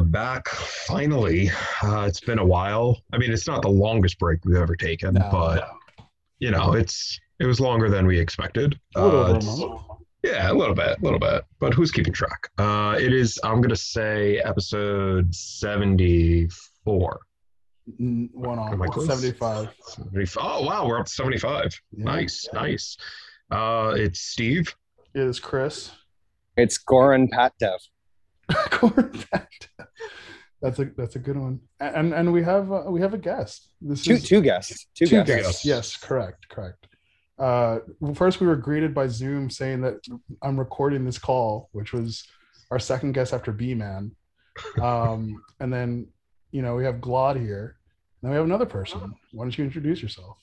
Are back finally. Uh, it's been a while. I mean, it's not the longest break we've ever taken, No. but you know, it's it was longer than we expected. A Uh, over a it's- month. yeah, a little bit, a little bit. But who's keeping track? Uh, it is. I'm gonna say episode seventy-four. One Am I off. 75. 75. Oh wow, we're up to seventy-five. Yeah. Nice, nice. Uh, it's Steve. It is Chris. It's Goran Patdev. Corn. That's a that's a good one. And and we have uh, we have a guest. This Two is two guests. Two, two guests. guests. Yes, correct, correct. Uh, first we were greeted by Zoom saying that I'm recording this call, which was our second guest after B Man. Um, and then you know we have Glod here. Then we have another person. Why don't you introduce yourself?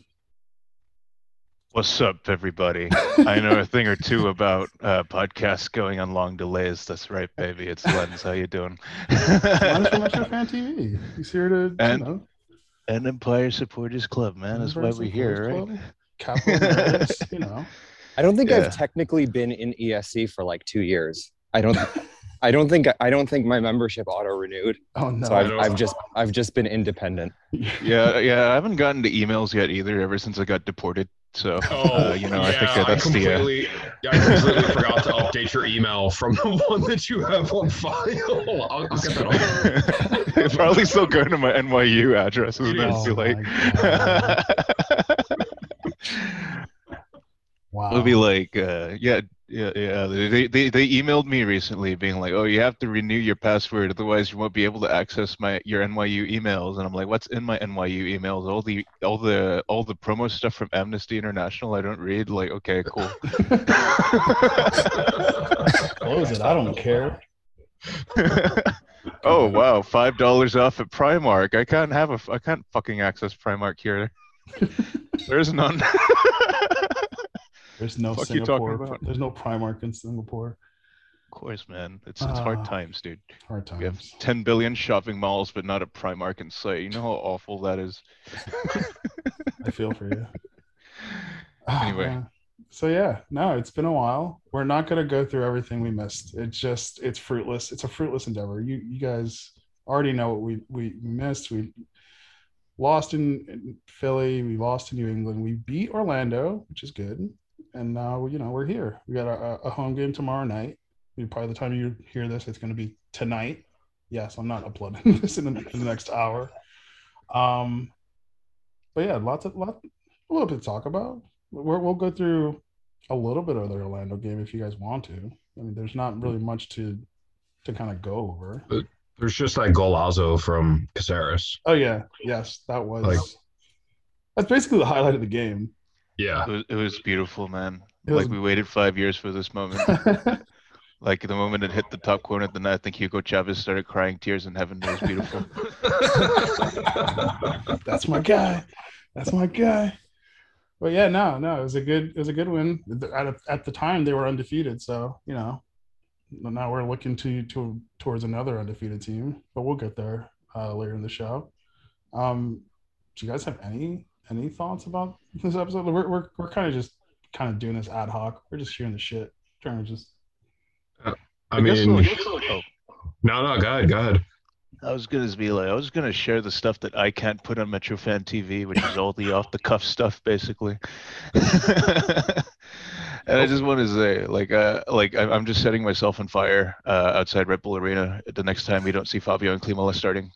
What's up, everybody? I know a thing or two about uh, podcasts going on long delays. That's right, baby. It's Lens. How you doing? Lance from Metro Fan TV. He's here to And- you know and Empire Supporters Club, man. That's why we're here, Sports right? Capital Nerds, you know. I don't think Yeah. I've technically been in ESC for like two years. I don't. I don't think. I don't think my membership auto renewed. Oh no. So I've, I've just. I've just been independent. Yeah, yeah. I haven't gotten to emails yet either. Ever since I got deported. So, uh, you know, I think yeah, that that's the. Uh, completely, I completely forgot to update your email from the one that you have on file. I'll, I'll get that on. it's probably still going to my NYU address. Isn't it? Oh Too late. Wow. It'll be like, uh, yeah, yeah, yeah. They, they they emailed me recently, being like, "Oh, you have to renew your password, otherwise you won't be able to access my your NYU emails." And I'm like, "What's in my NYU emails? All the all the all the promo stuff from Amnesty International. I don't read." Like, okay, cool. Close it. I don't care. oh wow, five dollars off at Primark. I can't have a I can't fucking access Primark here. There's none. There's no Fuck Singapore. There's no Primark in Singapore. of course, man. It's it's hard Ah. times, dude. Hard times. We have 10 billion shopping malls, but not a Primark in sight. You know how awful that is. I feel for you. Anyway. man. So yeah, no, it's been a while. We're not gonna go through everything we missed. It's just it's fruitless. It's a fruitless endeavor. You you guys already know what we we missed. We lost in, in Philly. We lost in New England. We beat Orlando, which is good. And now you know we're here. We got a, a home game tomorrow night. By the time you hear this, it's going to be tonight. Yes, I'm not uploading this in the, in the next hour. Um, but yeah, lots of lot, a little bit to talk about. We're, we'll go through a little bit of the Orlando game if you guys want to. I mean, there's not really much to to kind of go over. There's just that golazo from Caceres. Oh yeah, yes, that was. Like- that's basically the highlight of the game. Yeah. It was, it was beautiful, man. It was- like we waited five years for this moment. like the moment it hit the top corner of the net, I think Hugo Chavez started crying tears in heaven. It was beautiful. That's my guy. That's my guy. But yeah, no, no, it was a good, it was a good win. At, at the time, they were undefeated, so you know, now we're looking to to towards another undefeated team. But we'll get there uh, later in the show. Um, do you guys have any any thoughts about this episode? We're we're, we're kind of just kind of doing this ad hoc. We're just shooting the shit, trying to just. I guess mean, so- oh, no, no, go ahead, go ahead. I was gonna be like, I was gonna share the stuff that I can't put on Metro Fan TV, which is all the off the cuff stuff, basically. and I just want to say, like, uh, like I- I'm just setting myself on fire uh, outside Red Bull Arena the next time we don't see Fabio and Klimala starting.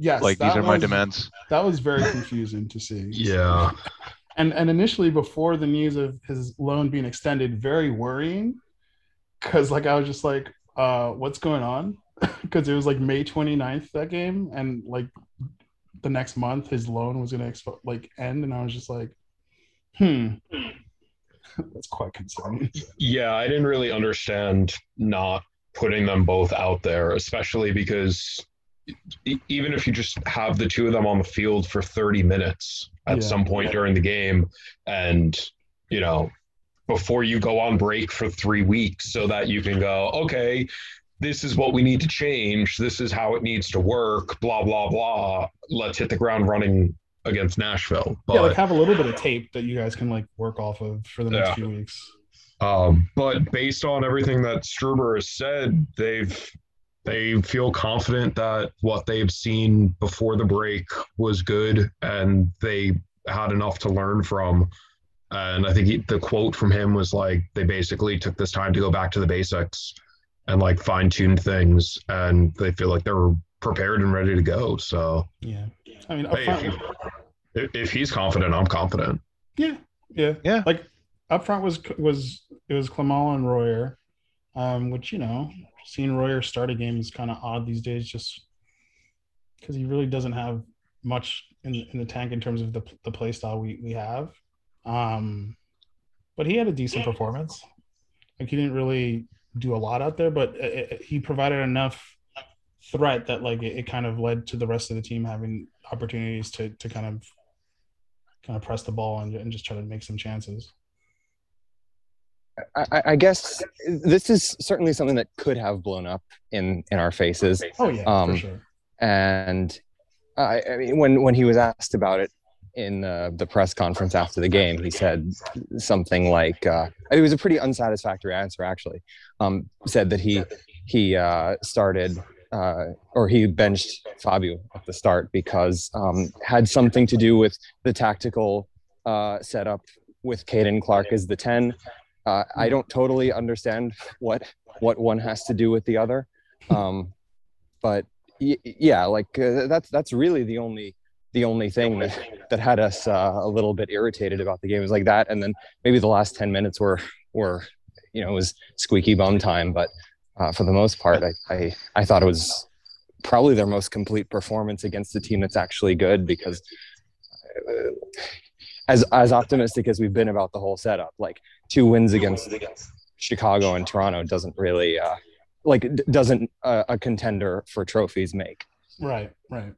Yes, like these that are my demands. That was very confusing to see. Yeah. and and initially before the news of his loan being extended very worrying because like i was just like uh what's going on because it was like may 29th that game and like the next month his loan was going to expo- like end and i was just like hmm that's quite concerning. Yeah, I didn't really understand not putting them both out there, especially because even if you just have the two of them on the field for 30 minutes at Yeah. some point during the game and you know before you go on break for 3 weeks so that you can go okay this is what we need to change this is how it needs to work blah blah blah let's hit the ground running against Nashville but yeah, like have a little bit of tape that you guys can like work off of for the next Yeah. few weeks. Um, but based on everything that Struber has said, they've they feel confident that what they've seen before the break was good, and they had enough to learn from. And I think he, the quote from him was like, they basically took this time to go back to the basics and like fine tune things, and they feel like they're prepared and ready to go. So Yeah, I mean, hey, if, if, if he's confident, I'm confident. yeah, yeah, Yeah. Like up front was was it was Clement and Royer, um, which you know, seeing Royer start a game is kind of odd these days, just because he really doesn't have much in, in the tank in terms of the the play style we we have. Um, but he had a decent performance. Like he didn't really do a lot out there, but it, it- he provided enough threat that like it, it kind of led to the rest of the team having opportunities to to kind of kind of press the ball and, and just try to make some chances. I, I- guess this is certainly something that could have blown up in in our faces. Oh yeah, Um, for sure. And I, I mean, when when he was asked about it in the, the press conference after the game, he said something like, uh, "It was a pretty unsatisfactory answer, actually." Um, said that he he uh, started uh, or he benched Fabio at the start because um, had something to do with the tactical uh, setup with Caden Clark as the ten. Uh, I don't totally understand what what one has to do with the other, um, but y- yeah, like uh, that's that's really the only the only thing that that had us uh, a little bit irritated about the game was like that, and then maybe the last ten minutes were were you know it was squeaky bum time, but uh, for the most part, I, I I thought it was probably their most complete performance against a team that's actually good because. uh, As, as optimistic as we've been about the whole setup, like two wins against Chicago and Toronto doesn't really uh, like doesn't uh, a contender for trophies make. Right, right.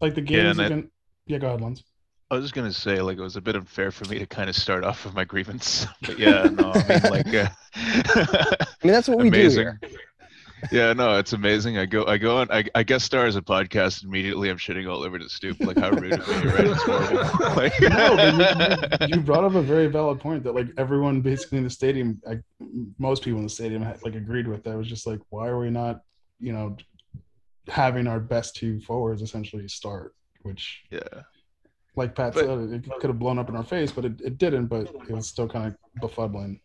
Like the games and that- again. Yeah, go ahead, Lens. I was just gonna say, like, it was a bit unfair for me to kind of start off with my grievance, but yeah, no, I mean, like, uh, I mean, that's what we amazing. do here. Yeah, no, it's amazing. I go, I go on, I, I guest star as a podcast. Immediately, I'm shitting all over the stoop. Like, how rude of me, right? It's horrible. Like, No, you, you, you brought up a very valid point that like everyone basically in the stadium, like most people in the stadium, had, like agreed with. That It was just like, why are we not, you know, having our best two forwards essentially start? Which, yeah, like Pat But- said, it could have blown up in our face, but it, it didn't. But it was still kind of befuddling.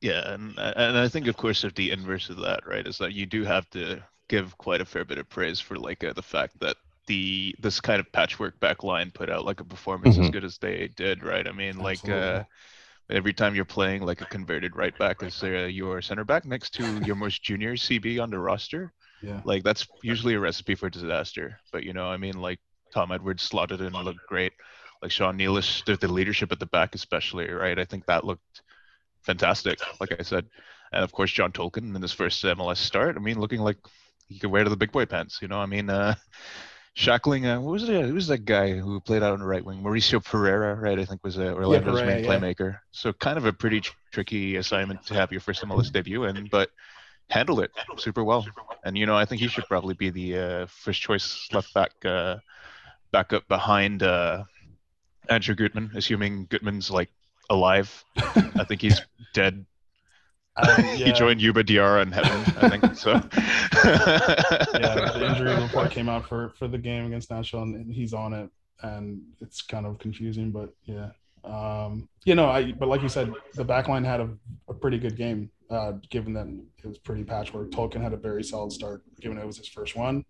Yeah, and and I think, of course, of the inverse of that, right, is that you do have to give quite a fair bit of praise for like uh, the fact that the this kind of patchwork back line put out like a performance as Mhm. good as they did, right? I mean, like. uh every time you're playing like a converted right back as uh, your center back next to your most junior CB on the roster, Yeah. like that's usually a recipe for disaster. But you know, I mean, like Tom Edwards slotted in and looked great. Like Sean Nealis, the, the leadership at the back, especially, right? I think that looked fantastic. Like I said, and of course John Tolkin in his first MLS start. I mean, looking like he could wear the big boy pants. You know, I mean, uh, shackling. Uh, what was it? Who was that guy who played out on the right wing? Mauricio Pereira, right? I think was uh, Orlando's Pereira, main yeah. playmaker. So kind of a pretty tr- tricky assignment to have your first MLS debut in, but handled it super well. And you know, I think he should probably be the uh, first choice left back, uh, back up behind uh, Andrew Gutman, assuming Gutman's like alive. I think he's dead. Um, He joined Youba Diarra in heaven, I think. So yeah, the injury report came out for for the game against Nashville, and he's on it, and it's kind of confusing, but yeah, um, you know, I but like you said, the back line had a, a pretty good game, uh, given that it was pretty patchwork. Tolkin had a very solid start, given it was his first one.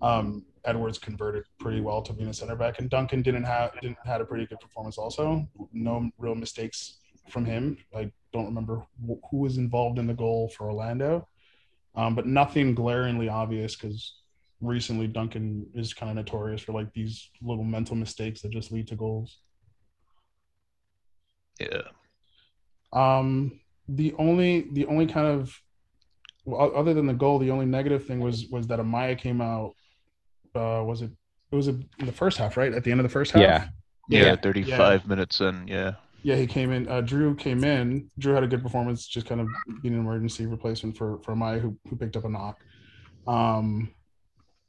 Um, Edwards converted pretty well to being a center back, and Duncan didn't have didn't had a pretty good performance also. No real mistakes from him. I don't remember wh- who was involved in the goal for Orlando um, but nothing glaringly obvious because recently Duncan is kind of notorious for like these little mental mistakes that just lead to goals. yeah. Um, the only the only kind of well, other than the goal, the only negative thing was was that Amaya came out. Uh, was it? It was a, in the first half, right? At the end of the first half. Yeah. yeah, Yeah. 35 minutes in. Yeah. Yeah, he came in. Uh, Drew came in. Drew had a good performance, just kind of being an emergency replacement for for Maya, who who picked up a knock. Um,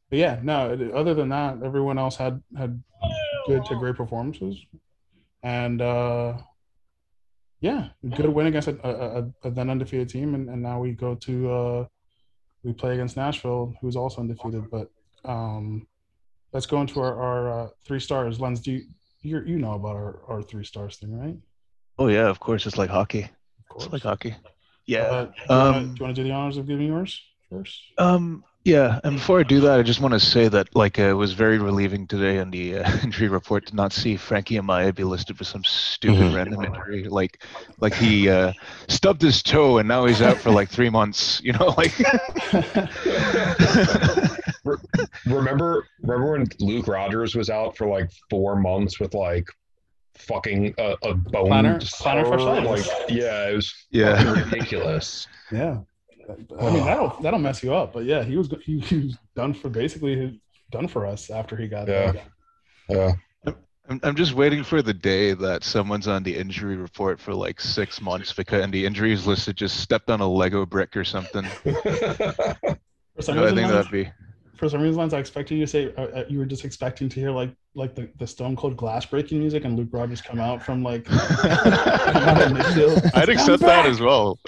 but yeah, no. Other than that, everyone else had had good to great performances, and uh, yeah, good win against a, a, a- a then undefeated team, and, and now we go to uh, we play against Nashville, who's also undefeated. But um, let's go into our, our uh, three stars. Lens, do you you you know about our, our three stars thing, right? Oh yeah, of course. It's like hockey. Of It's course. like hockey. Yeah. Uh, do, you wanna, Um, do you want to do the honors of giving yours first? Um, yeah, and before I do that, I just want to say that like uh, it was very relieving today on the uh, injury report to not see Frankie Amaya be listed for some stupid Mhm. random injury, like like he uh, stubbed his toe and now he's out for like three months. You know, like Remember, remember when Luke Rodgers was out for like four months with like fucking a, a bone Plantar- sore? plantar Like, yeah, it was Yeah. ridiculous. yeah, I mean that'll that'll mess you up. But yeah, he was he, he was done for basically done for us after he got Yeah. there. Yeah. I'm, I'm just waiting for the day that someone's on the injury report for like six months because and the injury is listed just stepped on a Lego brick or something. For some I think that'd be. For some reason, Lance, I expected you to say uh, uh, you were just expecting to hear like like the, the Stone Cold glass breaking music and Luke Rodgers come out from like out of midfield. I'd I'm accept that back! as well.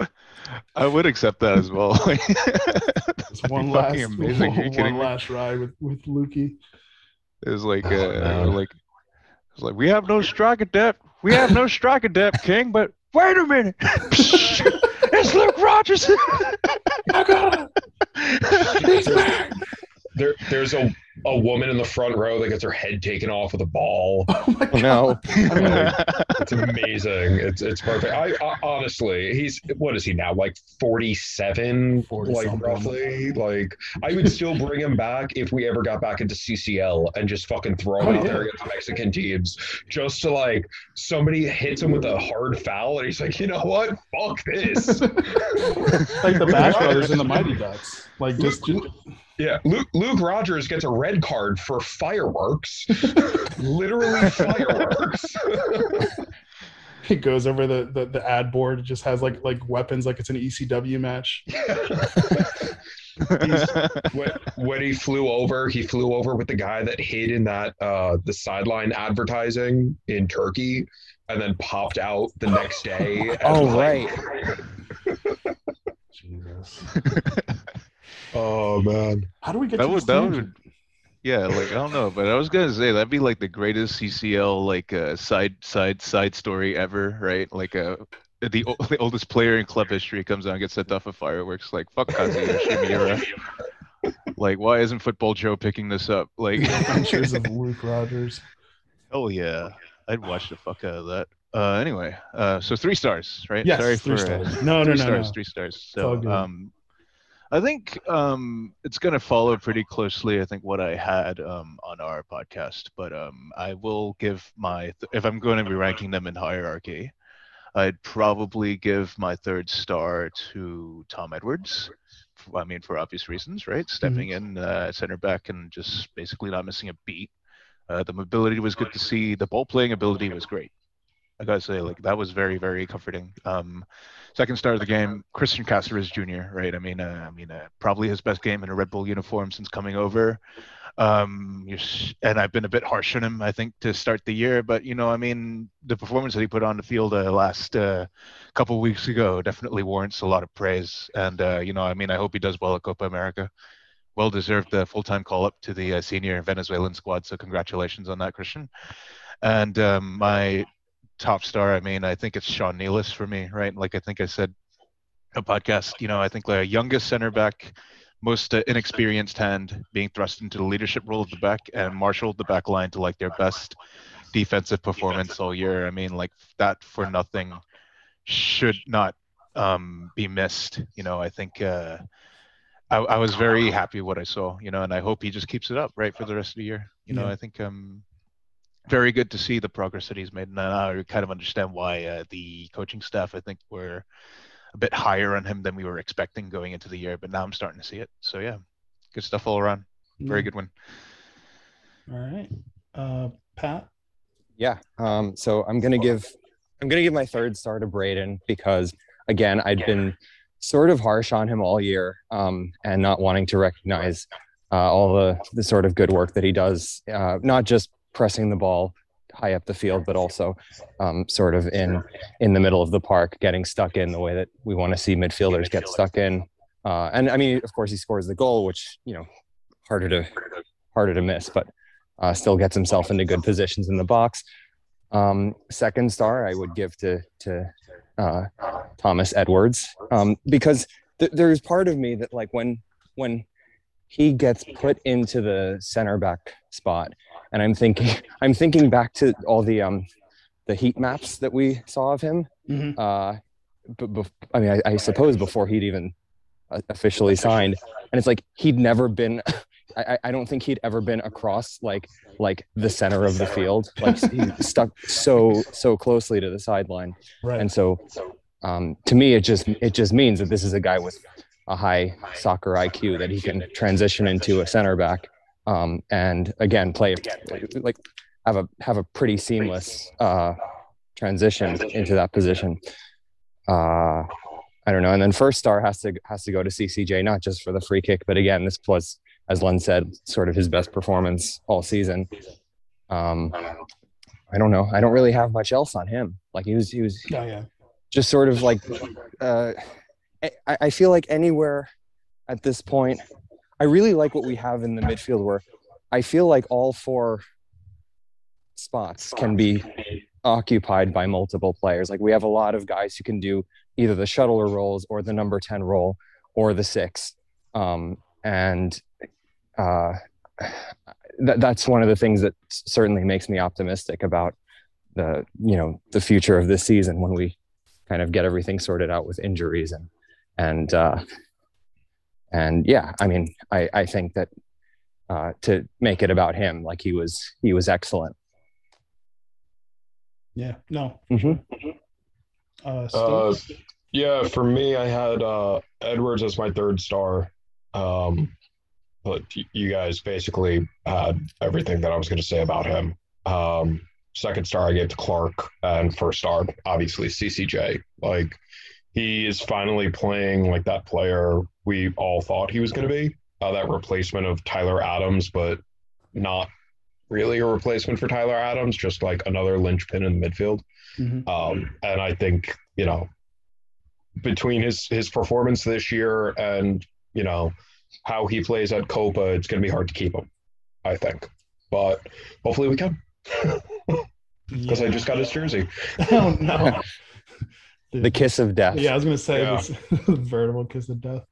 I would accept that as well. It's one last fucking amazing. Are you one last ride with with Lukey. It was like, Oh, uh, like, it was like, we have no striker depth. We have no striker depth, King. But wait a minute, it's Luke Rogers. I got There's- there, there's a, a woman in the front row that gets her head taken off with a ball. Oh my Oh, no. god! I mean, like, It's amazing. It's it's perfect. I, I honestly, he's what is he now? Like 47, 40 like something. roughly. Like I would still bring him back if we ever got back into CCL and just fucking throw him Oh, out yeah. there against Mexican teams, just to like somebody hits him with a hard foul and he's like, you know what? Fuck this. like the Bash Brothers and the Mighty Ducks. Like just, just Yeah, Luke, Luke Rodgers gets a red card for fireworks. Literally fireworks. he goes over the, the the ad board. It just has like like weapons, like it's an ECW match. when, when he flew over, he flew over with the guy that hid in that uh the sideline advertising in Turkey and then popped out the next day. Oh, like- Jesus. Oh man. How do we get that to would that would. Yeah, like I don't know, but I was gonna say that'd be like the greatest CCL like uh, side side side story ever, right? Like uh, the o- the oldest player in club history comes out and gets set off with fireworks. Like fuck Kazuyoshi Miura. Like why isn't Football Joe picking this up? Like Adventures of Luke Rodgers. Oh yeah, I'd watch the fuck out of that. Uh, anyway, uh, so three stars, right? Yes, Sorry three for uh, stars. No, no, three no, stars, no. three stars. So, um, I think um, it's gonna follow pretty closely. I think what I had um, on our podcast, but um, I will give my th- if I'm going to be ranking them in hierarchy, I'd probably give my third star to Tom Edwards. I mean, for obvious reasons, right? Stepping in uh, center back and just basically not missing a beat. Uh, the mobility was good to see. The ball playing ability was great. I gotta say, like that was very, very comforting. Um, second star of the game, Christian Cáceres Jr. Right? I mean, uh, I mean, uh, probably his best game in a Red Bull uniform since coming over. Um, and I've been a bit harsh on him, I think, to start the year. But you know, I mean, the performance that he put on the field uh, last uh, couple weeks ago definitely warrants a lot of praise. And uh, you know, I mean, I hope he does well at Copa America. Well deserved uh, full-time call-up to the uh, senior Venezuelan squad. So congratulations on that, Christian. And um, my top star, I mean, I think it's Sean Nealis for me, right? Like I think I said, a podcast. You know, I think the youngest center back, most uh, inexperienced hand, being thrust into the leadership role of the back, and marshaled the back line to like their best defensive performance all year. I mean, like that for nothing should not um, be missed. You know, I think. Uh, I, I was very happy what I saw, you know, and I hope he just keeps it up, right, for the rest of the year. You know, Yeah. I think um, very good to see the progress that he's made. And now I kind of understand why uh, the coaching staff, I think, were a bit higher on him than we were expecting going into the year. But now I'm starting to see it. So yeah, good stuff all around. Very good one. All right, uh, Pat. Yeah. Um, so I'm gonna give I'm gonna give my third star to Braden because again I'd been sort of harsh on him all year um, and not wanting to recognize uh, all the the sort of good work that he does, uh, not just pressing the ball high up the field, but also um, sort of in in the middle of the park, getting stuck in the way that we want to see midfielders get stuck in. Uh, and I mean, of course, he scores the goal, which you know harder to harder to miss, but uh, still gets himself into good positions in the box. Um, second star, I would give to to uh, Thomas Edwards um, because th- there's part of me that like when when he gets put into the center back spot, and I'm thinking I'm thinking back to all the um the heat maps that we saw of him. Mhm. Uh, but bef- I mean, I, I suppose before he'd even uh, officially signed, and it's like he'd never been. I, I- I don't think he'd ever been across like like the center of the field. Like he stuck so so closely to the sideline, Right. and so um, to me, it just it just means that this is a guy with a high soccer IQ that he can transition into a center back, um, and again play like have a have a pretty seamless uh, transition into that position. Uh, I don't know. And then first star has to has to go to CCJ, not just for the free kick, but again, this was, as Len said, sort of his best performance all season. Um, I don't know. I don't really have much else on him. Like he was he was Oh yeah. just sort of like uh, I, I feel like anywhere at this point, I really like what we have in the midfield where I feel like all four spots can be occupied by multiple players. Like we have a lot of guys who can do either the shuttler roles or the number 10 role or the six. Um, and uh, that, that's one of the things that certainly makes me optimistic about the, you know, the future of this season when we kind of get everything sorted out with injuries and, and, uh, and yeah, I mean, I, I think that uh, to make it about him, like he was, he was excellent. Yeah. No. Mhm. Uh, Uh, yeah, for me, I had uh, Edwards as my third star. Um, but you guys basically had everything that I was going to say about him. Um, second star, I gave to Clark, and first star, obviously CCJ. Like he is finally playing like that player we all thought he was going to be. Uh, that replacement of Tyler Adams, but not really a replacement for Tyler Adams, just like another linchpin in the midfield. Mhm. Um, and I think you know between his his performance this year and you know how he plays at Copa, it's going to be hard to keep him. I think, but hopefully we can because I just got his jersey. oh no. The kiss of death. Yeah, I was gonna say Yeah. this veritable kiss of death.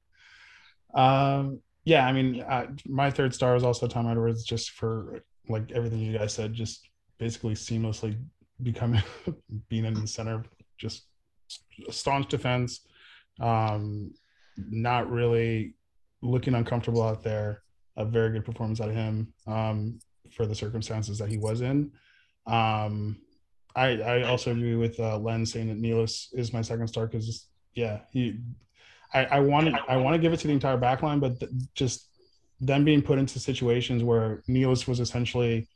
Um, yeah, I mean, uh, my third star is also Tom Edwards, just for like everything you guys said, just basically seamlessly becoming being in the center, just staunch defense, um, not really looking uncomfortable out there. A very good performance out of him um, for the circumstances that he was in. Um, I I also agree with uh, Len saying that Nealis is my second star because yeah he I I want I want to give it to the entire backline, but th- just them being put into situations where Nealis was essentially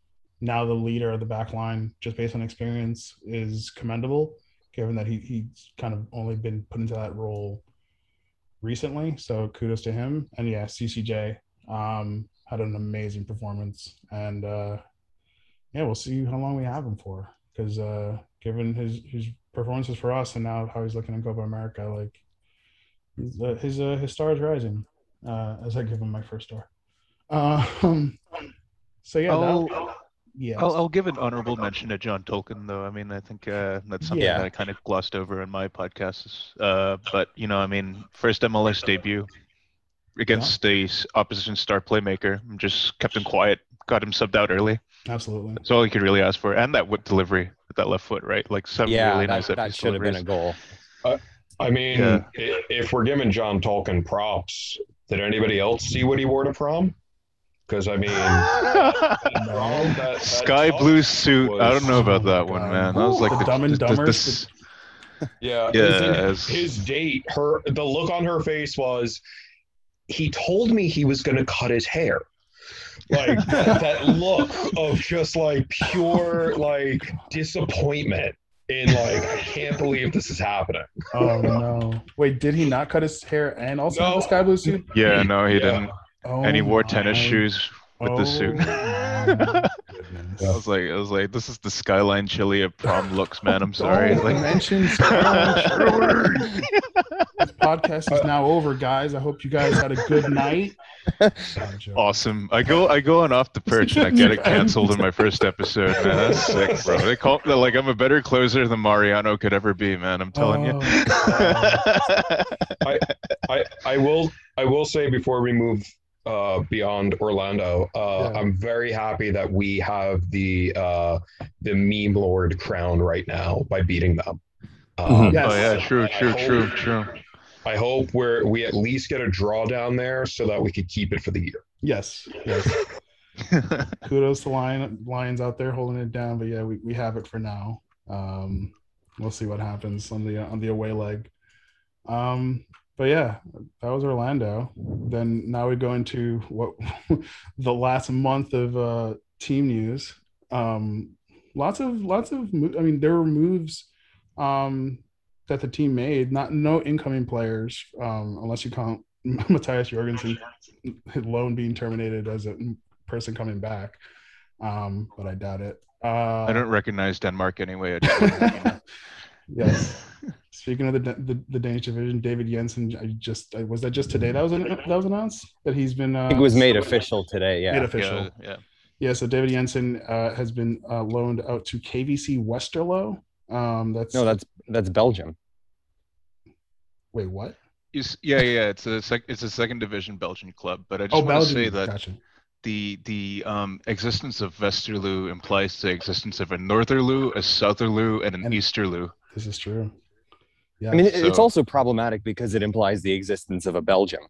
now the leader of the backline just based on experience is commendable, given that he he's kind of only been put into that role recently. So kudos to him. And yeah, CCJ um, had an amazing performance, and uh, yeah, we'll see how long we have him for. Because uh, given his his performances for us, and now how he's looking in Copa America, like his uh, his, uh, his star is rising. Uh, as I give him my first star. Um, so yeah, I'll, that, yeah. I'll, I'll give an honorable mention to John Tolkin, though. I mean, I think uh, that's something Yeah. that I kind of glossed over in my podcasts. Uh, but you know, I mean, first MLS debut against the opposition star playmaker, just kept him quiet, got him subbed out early. Absolutely. That's all you could really ask for, and that whip delivery with that left foot, right? Like some Yeah, really that, nice that set-piece should have been a deliveries. goal. Uh, I mean, Yeah. if we're giving John Tolkin props, did anybody else see what he wore to prom? Because I mean, that- that Sky blue suit. I don't know about Oh that one, God. man. That was like The the, Dumb and the- the- Dumber, the Yeah, Yeah, his- his date, her the look on her face was, he told me he was going to cut his hair. Like that, that look of just like pure like disappointment in like I can't believe this is happening. Oh no! Wait, did he not cut his hair and also No. the sky blue suit? yeah, no, he Yeah. didn't. Oh, And he oh wore my- tennis shoes with the suit. Oh, my goodness. I was like, I was like, this is the skyline chili of prom looks, man. I'm sorry. Don't Like, mention Skyline Chili. This podcast is now over, guys. I hope you guys had a good night. Awesome. I go, I go on off the perch and I get it canceled in my first episode, man. That's sick, bro. They call they're like I'm a better closer than Mariano could ever be, man. I'm telling you. Oh, I I will I will say before we move uh, beyond Orlando, uh, Yeah. I'm very happy that we have the uh, the meme lord crown right now by beating them. Um. Yes. Oh yeah, true, true, hope- true, true. I hope we're we at least get a draw down there so that we could keep it for the year. yes, yes. Kudos to Lion Lions out there holding it down, but yeah, we, we have it for now. Um, we'll see what happens on the on the away leg. Um, but yeah, that was Orlando. Then now we go into what the last month of uh, team news. Um, lots of lots of mo- I mean, there were moves um, that the team made. Not no incoming players, um, unless you count Matthias Jorgensen his loan being terminated as a person coming back. Um, but I doubt it. Uh, I don't recognize Denmark anyway. I just wanted to let you know. Yes. Speaking of the, the the Danish division, David Jensen. I just I, was that just today that was an, that was announced that he's been. Uh, it was made official today. Made Yeah. official. Yeah, yeah. Yeah. So David Jensen uh, has been uh, loaned out to KVC Westerlo. Um, that's No, that's that's Belgium. wait what? You yeah, yeah. It's a sec- it's a second division Belgian club, but I just Oh, want to say that gotcha. the the um, existence of Westerloo implies the existence of a Northerloo, a Southerloo, and an And- Easterloo. This is true. Yeah. I mean, it- it's also problematic because it implies the existence of a Belgium.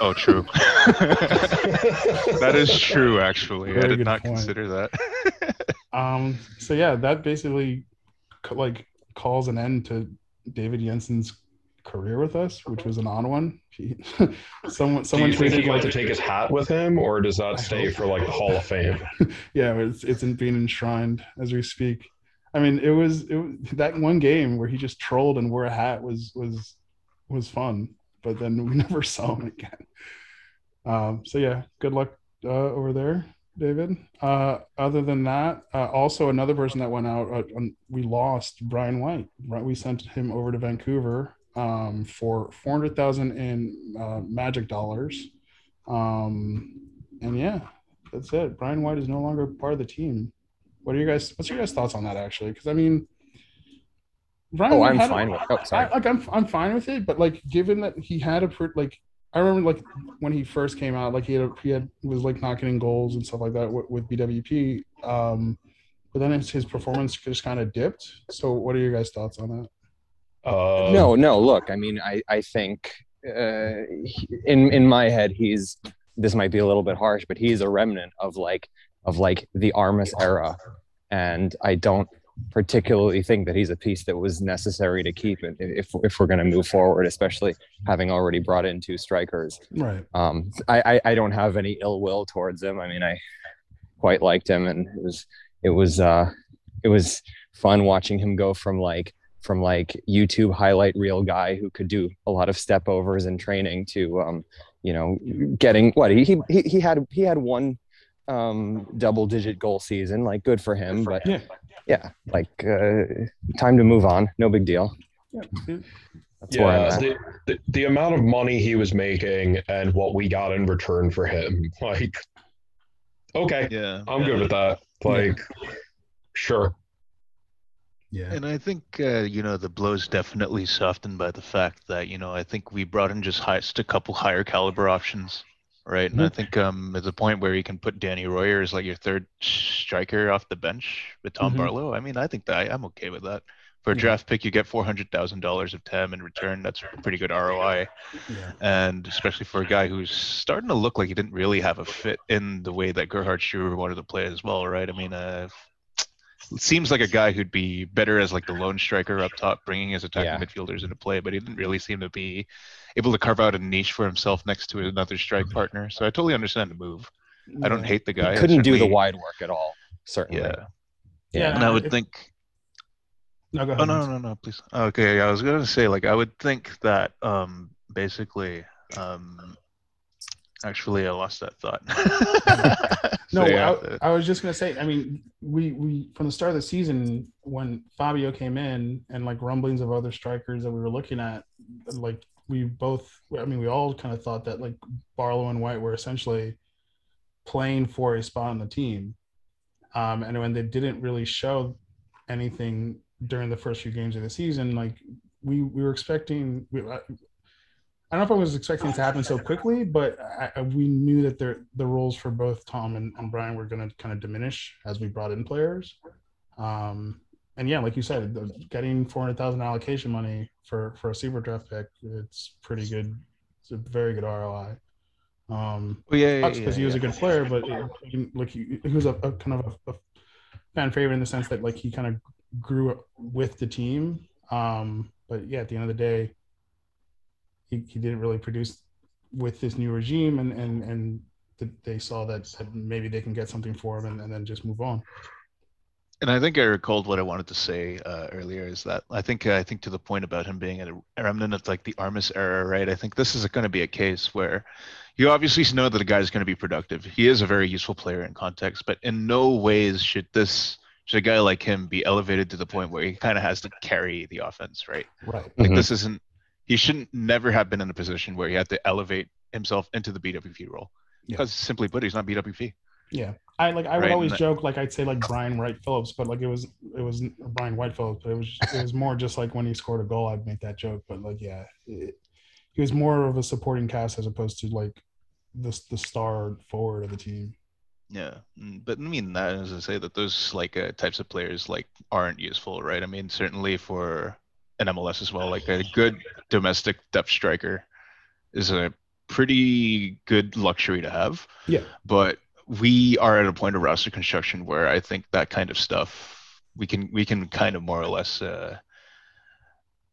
Oh, true. that is true, actually. I did not point. consider that. Um, so yeah, that basically c- like calls an end to David Jensen's career with us, which was an on one. He, someone Do someone you tweeted he like like to take his hat with him, or does that stay for like the Hall of Fame? yeah, it's it's in being enshrined as we speak. I mean, it was it was, that one game where he just trolled and wore a hat was was was fun, but then we never saw him again. Um, so yeah, good luck uh, over there, David. Uh, other than that, uh, also another person that went out, uh, um, we lost Brian White. Right, we sent him over to Vancouver um, for four hundred thousand in uh, Magic dollars, um, and yeah, that's it. Brian White is no longer part of the team. What are you guys? What's your guys' thoughts on that? Actually, because I mean, Brian Oh, White I'm had a- fine with. Oh, I, like I'm I'm fine with it, but like given that he had a like I remember like when he first came out, like he had a, he had was like not getting goals and stuff like that with, with BWP. Um, but then his, his performance just kind of dipped. So what are your guys' thoughts on that? Uh, no, no. Look, I mean, I I think uh, in in my head, he's this might be a little bit harsh, but he's a remnant of like of like the Armas era, and I don't particularly think that he's a piece that was necessary to keep if if we're going to move forward, especially having already brought in two strikers. Right. Um, I, I I don't have any ill will towards him. I mean, I quite liked him, and it was it was uh it was fun watching him go from like from like YouTube highlight reel guy who could do a lot of step overs in training to um you know getting what he he he had he had one um double digit goal season like good for him but Yeah. yeah like uh time to move on no big deal Yeah. that's Yeah, the, the, the amount of money he was making and what we got in return for him, like, okay, Yeah. I'm good with that. Like, sure. Yeah. And I think uh, you know the blow's definitely softened by the fact that you know I think we brought in just, high, just a couple higher caliber options, right? And I think um, at the point where you can put Danny Royer as like your third striker off the bench with Tom Mhm. Barlow, I mean I think that I, I'm okay with that For a Yeah. draft pick, you get four hundred thousand dollars of TAM in return. That's a pretty good ROI, Yeah. and especially for a guy who's starting to look like he didn't really have a fit in the way that Gerhard Struber wanted to play as well, right? I mean, uh, it seems like a guy who'd be better as like the lone striker up top, bringing his attacking Yeah. midfielders into play, but he didn't really seem to be able to carve out a niche for himself next to another strike partner. So I totally understand the move. I don't hate the guy. He couldn't do the wide work at all. Certainly. Yeah. Yeah, And I would think No, go ahead. Oh no no no please. Okay, I was gonna say like I would think that um basically um actually I lost that thought. No, So, yeah, I, I was just gonna say. I mean, we we from the start of the season when Fabio came in and like rumblings of other strikers that we were looking at, like we both. I mean, we all kind of thought that like Barlow and White were essentially playing for a spot on the team, um, and when they didn't really show anything during the first few games of the season, like we we were expecting. We, I, I don't know if I was expecting it to happen so quickly, but I, we knew that the roles for both Tom and, and Brian were going to kind of diminish as we brought in players. Um, and yeah, like you said, the, getting 400,000 allocation money for, for a super draft pick, it's pretty good. It's a very good ROI. Um, oh, yeah, yeah, yeah, because he was a good player, but it, he- like he, he was a, a kind of a, a fan favorite in the sense that like he kind of grew up with the team. Um, but yeah, at the end of the day, he, he didn't really produce with this new regime, and and and th- they saw that, that maybe they can get something for him, and, and then just move on. And I think I recalled what I wanted to say uh, earlier is that I think I think to the point about him being a remnant of like the Armas era, right? I think this is going to be a case where you obviously know that a guy is going to be productive. He is a very useful player in context, but in no ways should this should a guy like him be elevated to the point where he kind of has to carry the offense, right? Right. Like Mhm. this isn't he shouldn't never have been in a position where he had to elevate himself into the BWP role. Yeah. Because simply put, he's not BWP. Yeah. I like I would Right, always and- joke like I'd say like Brian Wright Phillips, but like it was it was Brian White Phillips, but it was it was more just like when he scored a goal, I'd make that joke. But like yeah, it, he was more of a supporting cast as opposed to like the the star forward of the team. Yeah, mm, but I mean that is to say that those like uh, types of players like aren't useful, right? I mean certainly for an MLS as well, like a good domestic depth striker is a pretty good luxury to have. Yeah. But we are at a point of roster construction where I think that kind of stuff we can we can kind of more or less uh,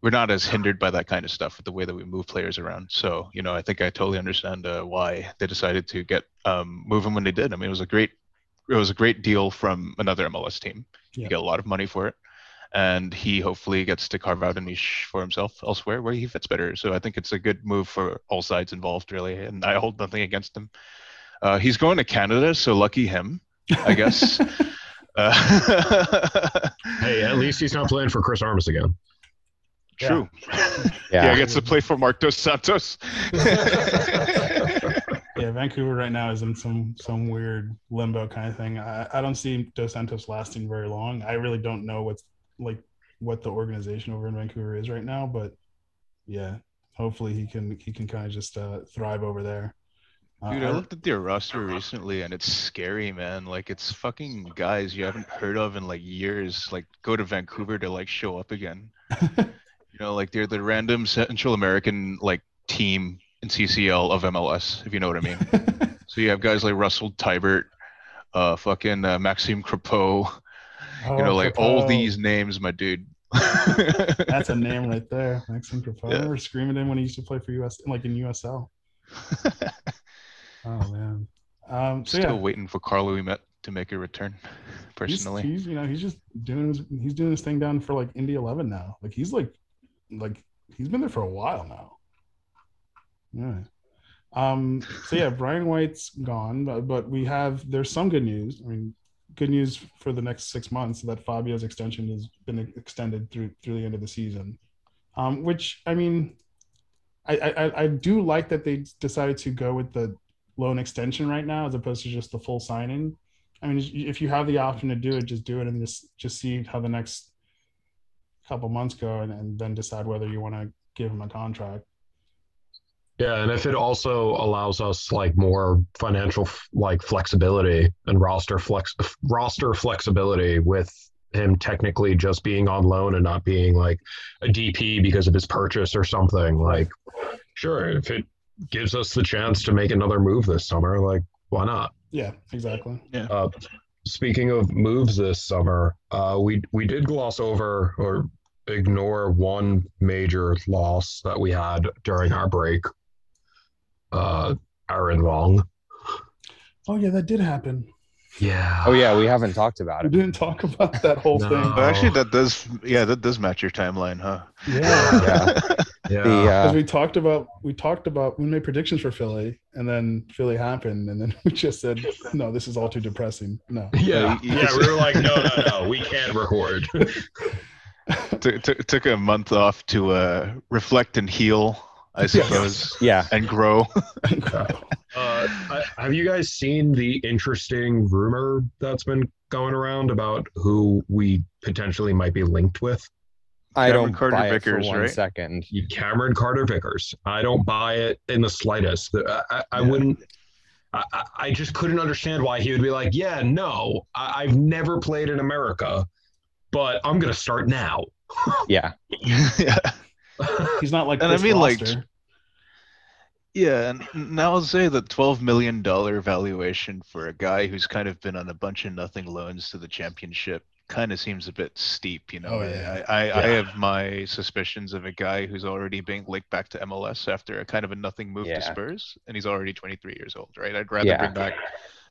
we're not as hindered by that kind of stuff with the way that we move players around. So you know I think I totally understand uh, why they decided to get um, move him when they did. I mean it was a great it was a great deal from another MLS team. Yeah. You get a lot of money for it. And he hopefully gets to carve out a niche for himself elsewhere where he fits better. So I think it's a good move for all sides involved, really. And I hold nothing against him. Uh, he's going to Canada, so lucky him, I guess. uh, Hey, at least he's not playing for Chris Armas again. True. Yeah. Yeah, he gets to play for Marc Dos Santos. Yeah, Vancouver right now is in some some weird limbo kind of thing. I, I don't see Dos Santos lasting very long. I really don't know what's like what the organization over in Vancouver is right now, but yeah, hopefully he can he can kind of just uh, thrive over there. Dude, I I- looked at their roster recently and it's scary, man. Like it's fucking guys you haven't heard of in like years, like go to Vancouver to like show up again. You know, like they're the random Central American like team in CCL of MLS, if you know what I mean. so you have guys like Russell Teibert, uh, fucking uh, Maxime Crepeau, Oh, you know, like all these names, my dude. That's a name right there, Maxime Crepeau. I Yeah. remember screaming him when he used to play for US, like in USL. Oh man. Um, so Still yeah, waiting for Karl Ouimette to make a return, he's, personally. he's you know he's just doing his he's doing his thing down for like Indy Eleven now. Like he's like like he's been there for a while now. Yeah. Um. So yeah, Brian White's gone, but, but we have there's some good news. I mean, good news for the next six months that Fabio's extension has been extended through through the end of the season. Um. Which I mean, I I, I do like that they decided to go with the loan extension right now as opposed to just the full signing. I mean, if you have the option to do it, just do it and just just see how the next couple months go, and, and then decide whether you want to give him a contract. Yeah, and if it also allows us like more financial f- like flexibility and roster flex roster flexibility with him technically just being on loan and not being like a DP because of his purchase or something. Like, sure, if it gives us the chance to make another move this summer, like, why not? Yeah, exactly. Uh, speaking of moves this summer, uh, we we did gloss over or ignore one major loss that we had during our break. Uh, Aaron Long. Oh yeah, that did happen. Yeah. Oh yeah, we haven't talked about it. We didn't talk about that whole No. thing. But actually, that does, yeah, that does match your timeline, huh? Yeah. Yeah. Yeah. The Because uh, we talked about we talked about we made predictions for Philly and then Philly happened and then we just said no this is all too depressing no yeah. you- you Yeah. We were like, no, no, no, we can't record. T- t- took a month off to uh, reflect and heal, I suppose, yeah, and grow. Uh, I- have you guys seen the interesting rumor that's been going around about who we potentially might be linked with? I Cameron don't Carter buy Vickers, it for one right? second. Cameron Carter Vickers. I don't buy it in the slightest. I, I, I Yeah. wouldn't. I, I- I just couldn't understand why he would be like, yeah, no, I, I've never played in America, but I'm gonna start now. Yeah, yeah. He's not like And I this mean, like. Yeah, and now I'll say the twelve million dollar valuation for a guy who's kind of been on a bunch of nothing loans to the championship kind of seems a bit steep. You know, Oh, I- yeah. I, I, I have my suspicions of a guy who's already being linked back to MLS after a kind of a nothing move Yeah. to Spurs, and he's already twenty three years old, right? I'd rather Yeah. bring back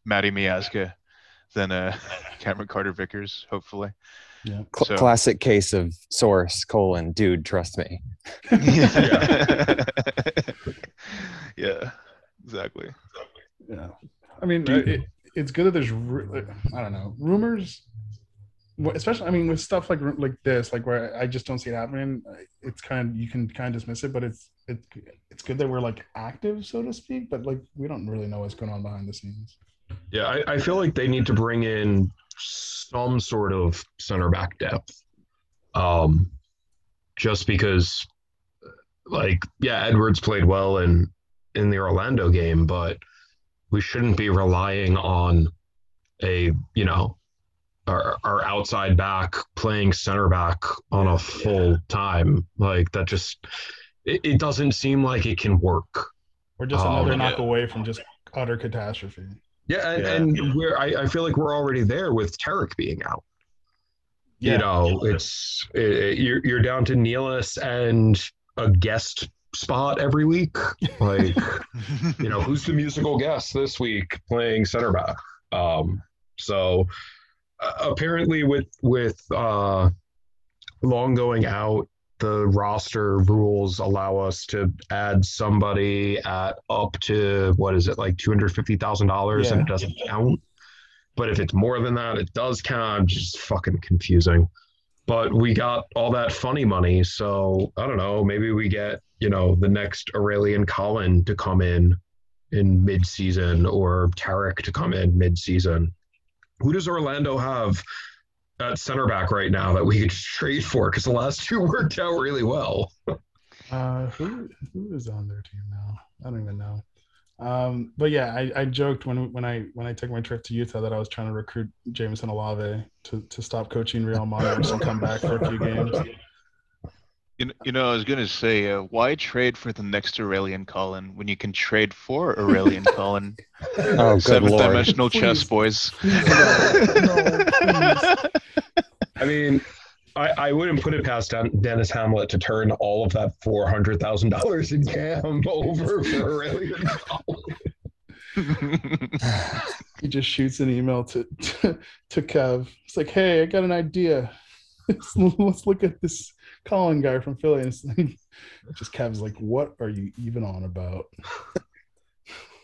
Matty Miazga than uh, Cameron Carter Vickers, hopefully. Yeah Cl- So- classic case of source colon dude. Trust me. yeah. yeah, exactly. yeah I mean Do it, it's good that there's ru- I don't know rumors especially I mean with stuff like like this like where I just don't see it happening it's kind of you can kind of dismiss it but it's it's it's good that we're like active so to speak but like we don't really know what's going on behind the scenes Yeah, I, I feel like they need to bring in some sort of center back depth. Um, just because, like, yeah, Edwards played well in in the Orlando game, but we shouldn't be relying on a you know our, our outside back playing center back on a full time like that. Just it, it doesn't seem like it can work. we're just another yeah. knock away from just utter catastrophe Yeah, and, Yeah. and we're I, I feel like we're already there with Tarek being out. Yeah. You know, it's it, you're you're down to Nealis and a guest spot every week. Like, you know, who's the musical guest this week playing center back? Um, so uh, apparently, with with uh, long going out, the roster rules allow us to add somebody at up to what is it like two hundred fifty thousand dollars, and it doesn't count. But if it's more than that, it does count. Just fucking confusing. But we got all that funny money, so I don't know. Maybe we get you know the next Aurélien Collin to come in in mid-season, or Tarek to come in mid-season. Who does Orlando have at center back right now that we could trade for? Because the last two worked out really well. Uh, who who is on their team now? I don't even know. Um, but yeah, I, I joked when when I when I took my trip to Utah that I was trying to recruit Jámison Olave to, to stop coaching Real Madrid and come back for a few games. You know, you know, I was gonna say, uh, why trade for the next Aurélien Collin when you can trade for Aurélien Collin? Oh, good Seventh lord. dimensional chess, boys. Please, no, no, please. I mean, I, I wouldn't put it past Den- Denis Hamlett to turn all of that four hundred thousand dollars in cam over for Aurélien Collin. He just shoots an email to, to to Kev. It's like, hey, I got an idea. Let's, let's look at this Collin guy from Philly. And just Kev's like, what are you even on about?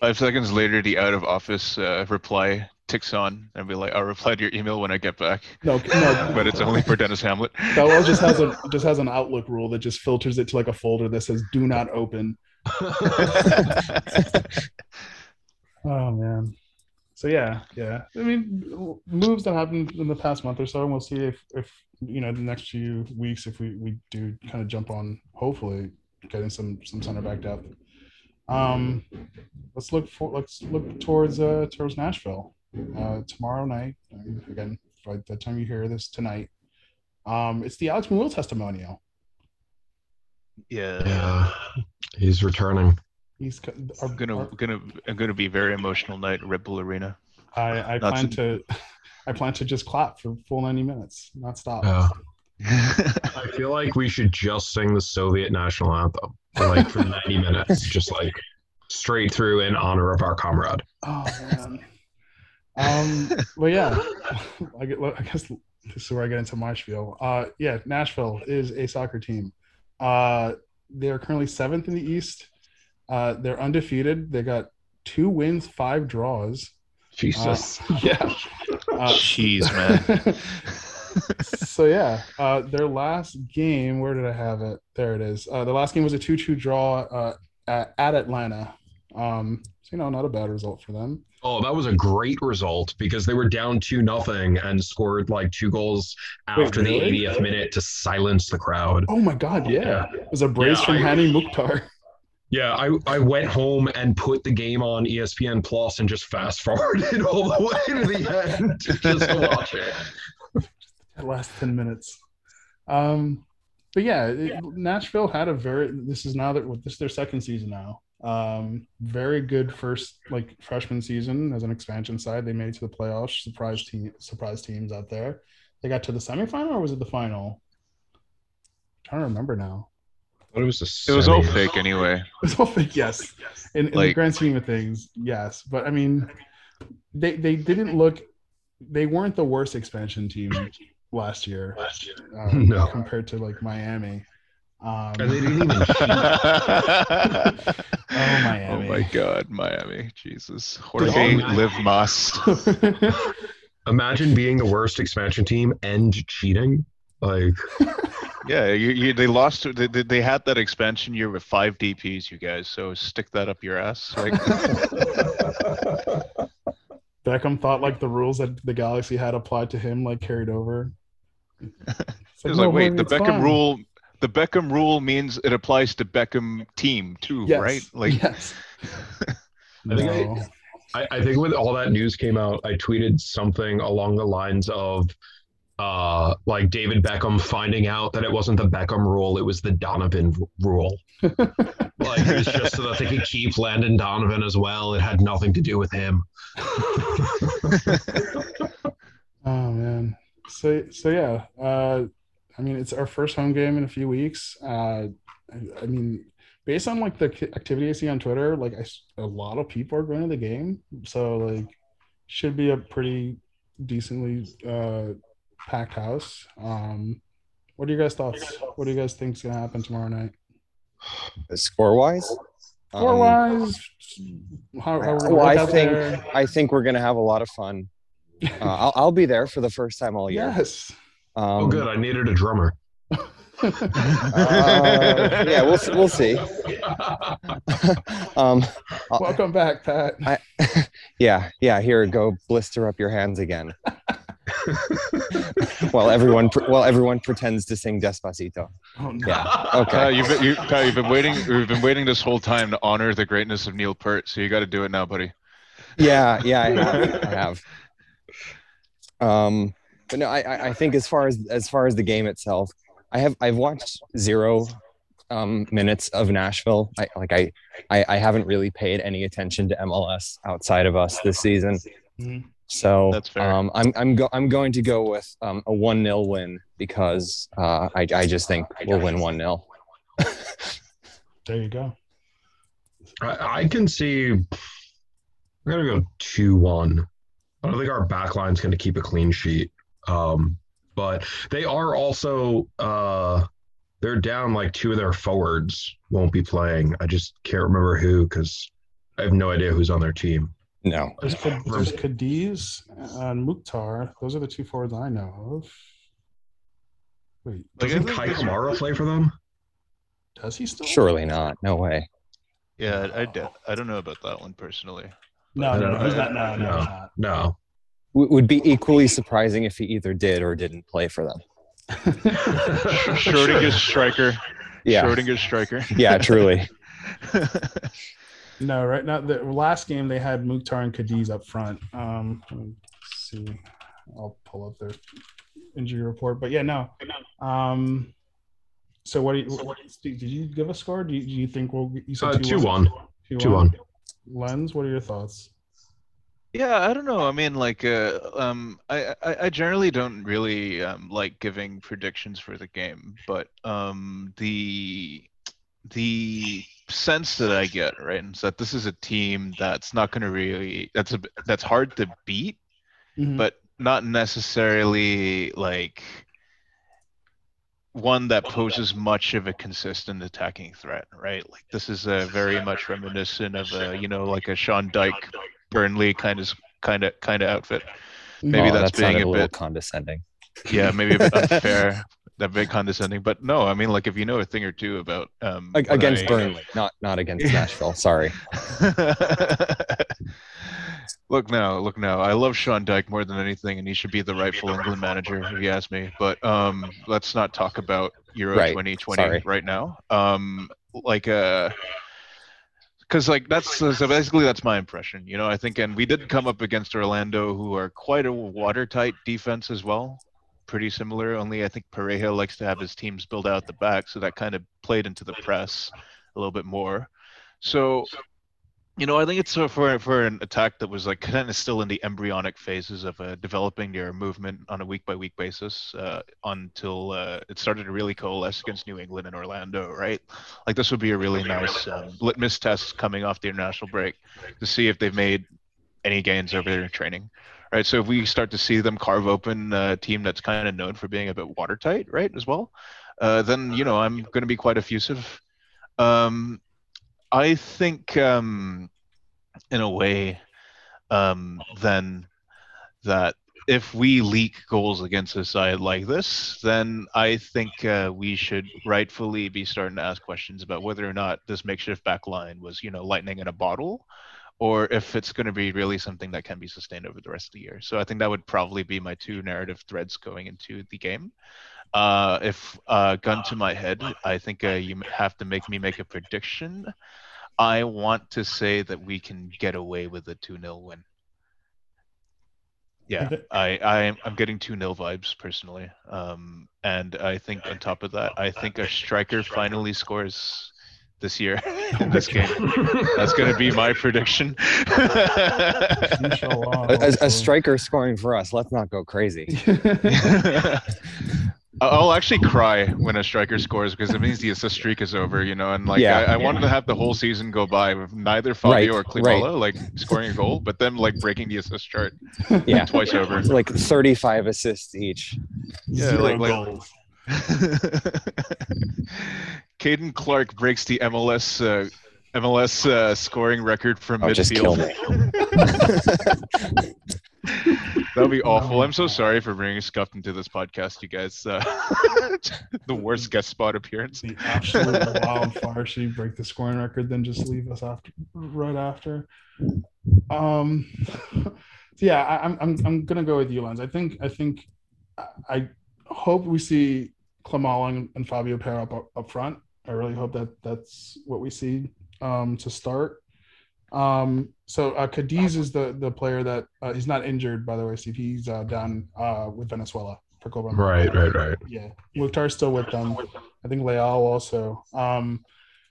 Five seconds later, the out of office uh, reply ticks on, and be like, "I'll reply to your email when I get back." No, no, But it's only for Denis Hamlett. That one just has a just has an Outlook rule that just filters it to like a folder that says "Do not open." Oh man. So yeah, yeah. I mean, moves that happened in the past month or so, and we'll see if if you know the next few weeks if we we do kind of jump on. Hopefully, getting some some center back depth. Um, let's look for let's look towards uh towards Nashville. Uh, tomorrow night, um, again, by the time you hear this tonight. Um, it's the Alex Muyl testimonial. Yeah. Yeah, he's returning. He's co- our- I'm gonna our- gonna I'm gonna be very emotional night at Red Bull Arena. I, I Not plan to I plan to just clap for full 90 minutes, not stop. Yeah. I feel like we should just sing the Soviet national anthem for like for 90 minutes, just like straight through in honor of our comrade. Oh man. um, but yeah, I, I guess this is where I get into my spiel. Uh, yeah, Nashville is a soccer team. Uh, they are currently seventh in the East. Uh, they're undefeated. They got two wins, five draws. Jesus. Uh, yeah. Uh, Jeez, man. so yeah, uh, their last game. Where did I have it? There it is. Uh, the last game was a two-two draw uh, at, at Atlanta. Um, so you know, not a bad result for them. Oh, that was a great result because they were down two nothing and scored like two goals Wait, after really? the 80th minute to silence the crowd. Oh my God! Yeah, it was a brace Yeah, from I- Hani Mukhtar. Yeah, I, I went home and put the game on ESPN Plus and just fast forwarded all the way to the end just to watch it. That last 10 minutes. Um, but yeah, it- Nashville had a very, this is now that this is their second season now. Um, very good first like freshman season as an expansion side. They made it to the playoffs, surprise team, surprise teams out there. They got to the semifinal or was it the final? I'm trying to remember now. But it was a It was all fake anyway. It was all fake, yes. In, in the grand scheme of things, yes. But I mean, they they didn't look, they weren't the worst expansion team last year. um, No. compared to like Miami. Um, And they didn't even oh Miami. my god, Miami. Jesus. Dude, Jorge oh, live Mas. Imagine being the worst expansion team and cheating. Like, Yeah, you, you, they lost. They, they, they had that expansion year with five DPs, you guys. So stick that up your ass. Like, Beckham thought like the rules that the Galaxy had applied to him like carried over. It's it was no, like, wait, the Beckham fine. rule. The Beckham rule means it applies to Beckham team too, Yes. right? Like, yes. I think I- No. I, I think when all that news came out, I tweeted something along the lines of uh like David Beckham finding out that it wasn't the Beckham rule, it was the Donovan rule. like it was just so that they could keep Landon Donovan as well. It had nothing to do with him. Oh man. So so yeah. Uh, I mean, it's our first home game in a few weeks. Uh, I, I mean, based on like the activity I see on Twitter, like I s a lot of people are going to the game, so like should be a pretty decently uh, packed house. Um, what are you guys' thoughts? What do you guys think is gonna happen tomorrow night? Score wise, Score wise, how, how well, I think there? I think we're gonna have a lot of fun. Uh, I'll, I'll be there for the first time all year. Yes. Um, oh good, I needed a drummer. uh, yeah, we'll we'll see. um, Welcome back, Pat. I, yeah, yeah. Here, go blister up your hands again. while everyone pre- while everyone pretends to sing Despacito. Oh, no. Yeah. Uh, Okay. you've been, you, Kyle, you've been waiting. We've been waiting this whole time to honor the greatness of Neil Peart. So you got to do it now, buddy. Yeah, yeah, I have. I have. Um, but no, I, I I think as far as as far as the game itself, I have I've watched zero um, minutes of Nashville. I like I, I I haven't really paid any attention to MLS outside of us this season. Mhm. So That's fair. Um, I'm I'm go- I'm going to go with um, a one 0 win because uh, I I just think we'll win one 0 There you go. I, I can see we're gonna go two one. I don't think our backline's gonna keep a clean sheet. Um, but they are also uh they're down like two of their forwards won't be playing. I just can't remember who because I have no idea who's on their team. No, There's, Ka- there's Cadiz and Mukhtar. Those are the two forwards I know of. Wait, Like, Doesn't Kai Kamara play for them? does he still? surely not. No way. Yeah, I, I, I don't know about that one personally. No, no, no, he's not. No, no, No. he's. No. Would be equally surprising if he either did or didn't play for them. Schrodinger's striker. Yeah, Schrodinger's striker. yeah, truly. No, right now the last game they had Mukhtar and Cadiz up front. Um, let's see, I'll pull up their injury report. But yeah, no. Um, so what do you? What, did you give a score? Do you, do you think we'll? You Uh, 2-1. 2-1. Lens, what are your thoughts? Yeah, I don't know. I mean, like, uh, um, I, I, I generally don't really um, like giving predictions for the game, but um, the the sense that I get, right, is that this is a team that's not going to really that's a that's hard to beat, Mhm. but not necessarily like one that poses much of a consistent attacking threat, right? Like this is a very much reminiscent of a, you know, like a Sean Dyche, Burnley kind of kind of kind of outfit. Maybe Oh, that's that being a a little bit, condescending. yeah, maybe a bit unfair, that bit condescending. But no, I mean, like if you know a thing or two about um Against I- Burnley, not not against Nashville. Sorry. look now, look now. I love Sean Dyche more than anything, and he should be the rightful England manager, if you ask me. But um, let's not talk about Euro Right, 2020 sorry. right now. Um, like uh, because like that's so basically that's my impression. You know, I think, and we did come up against Orlando, who are quite a watertight defense as well. Pretty similar, only I think Pareja likes to have his teams build out the back, so that kind of played into the press a little bit more. So you know, I think it's uh, for for an attack that was like kind of still in the embryonic phases of uh, developing your movement on a week by week basis uh, until uh, it started to really coalesce against New England and Orlando, right? Like this would be a really nice um, litmus test coming off the international break to see if they've made any gains over their training, right? So if we start to see them carve open a team that's kind of known for being a bit watertight, right, as well, uh, then you know I'm going to be quite effusive. Um, I think, um, in a way, um, then that if we leak goals against a side like this, then I think uh, we should rightfully be starting to ask questions about whether or not this makeshift back line was, you know, lightning in a bottle, or if it's going to be really something that can be sustained over the rest of the year. So I think that would probably be my two narrative threads going into the game. Uh, if uh, gun to my head, I think uh, you have to make me make a prediction. I want to say that we can get away with a 2 0 win. Yeah, I, I I'm getting 2 0 vibes personally. Um, and I think on top of that, I think a striker finally scores this year in this game. That's going to be my prediction. A, a- a striker scoring for us. Let's not go crazy. I- I'll actually cry when a striker scores because it means the assist streak is over, you know. And like Yeah. I, I wanted to have the whole season go by with neither Fabio or Right, like scoring a goal, but them like breaking the assist chart Yeah. twice over. Like 35 assists each. Yeah, Zero like- like- goals. Caden Clark breaks the MLS uh, MLS uh, scoring record from Oh, just kill midfield. me. That would be awful. I'm so sorry for bringing Scuffed into this podcast, you guys. Uh, the worst guest spot appearance. the absolute wildfire. Should you break the scoring record, then just leave us after right after. Um, so yeah, I, I'm I'm I'm gonna go with you, Lens. I think I think I- I hope we see Klimala and, and Fabio pair up up front. I really hope that that's what we see um, to start. Um, so uh, Cadiz is the the player that uh, he's not injured, by the way, Steve. He's uh, down uh, with Venezuela for Copa Right, right, right. Yeah, Mukhtar's still with them. I think Leal also. Um,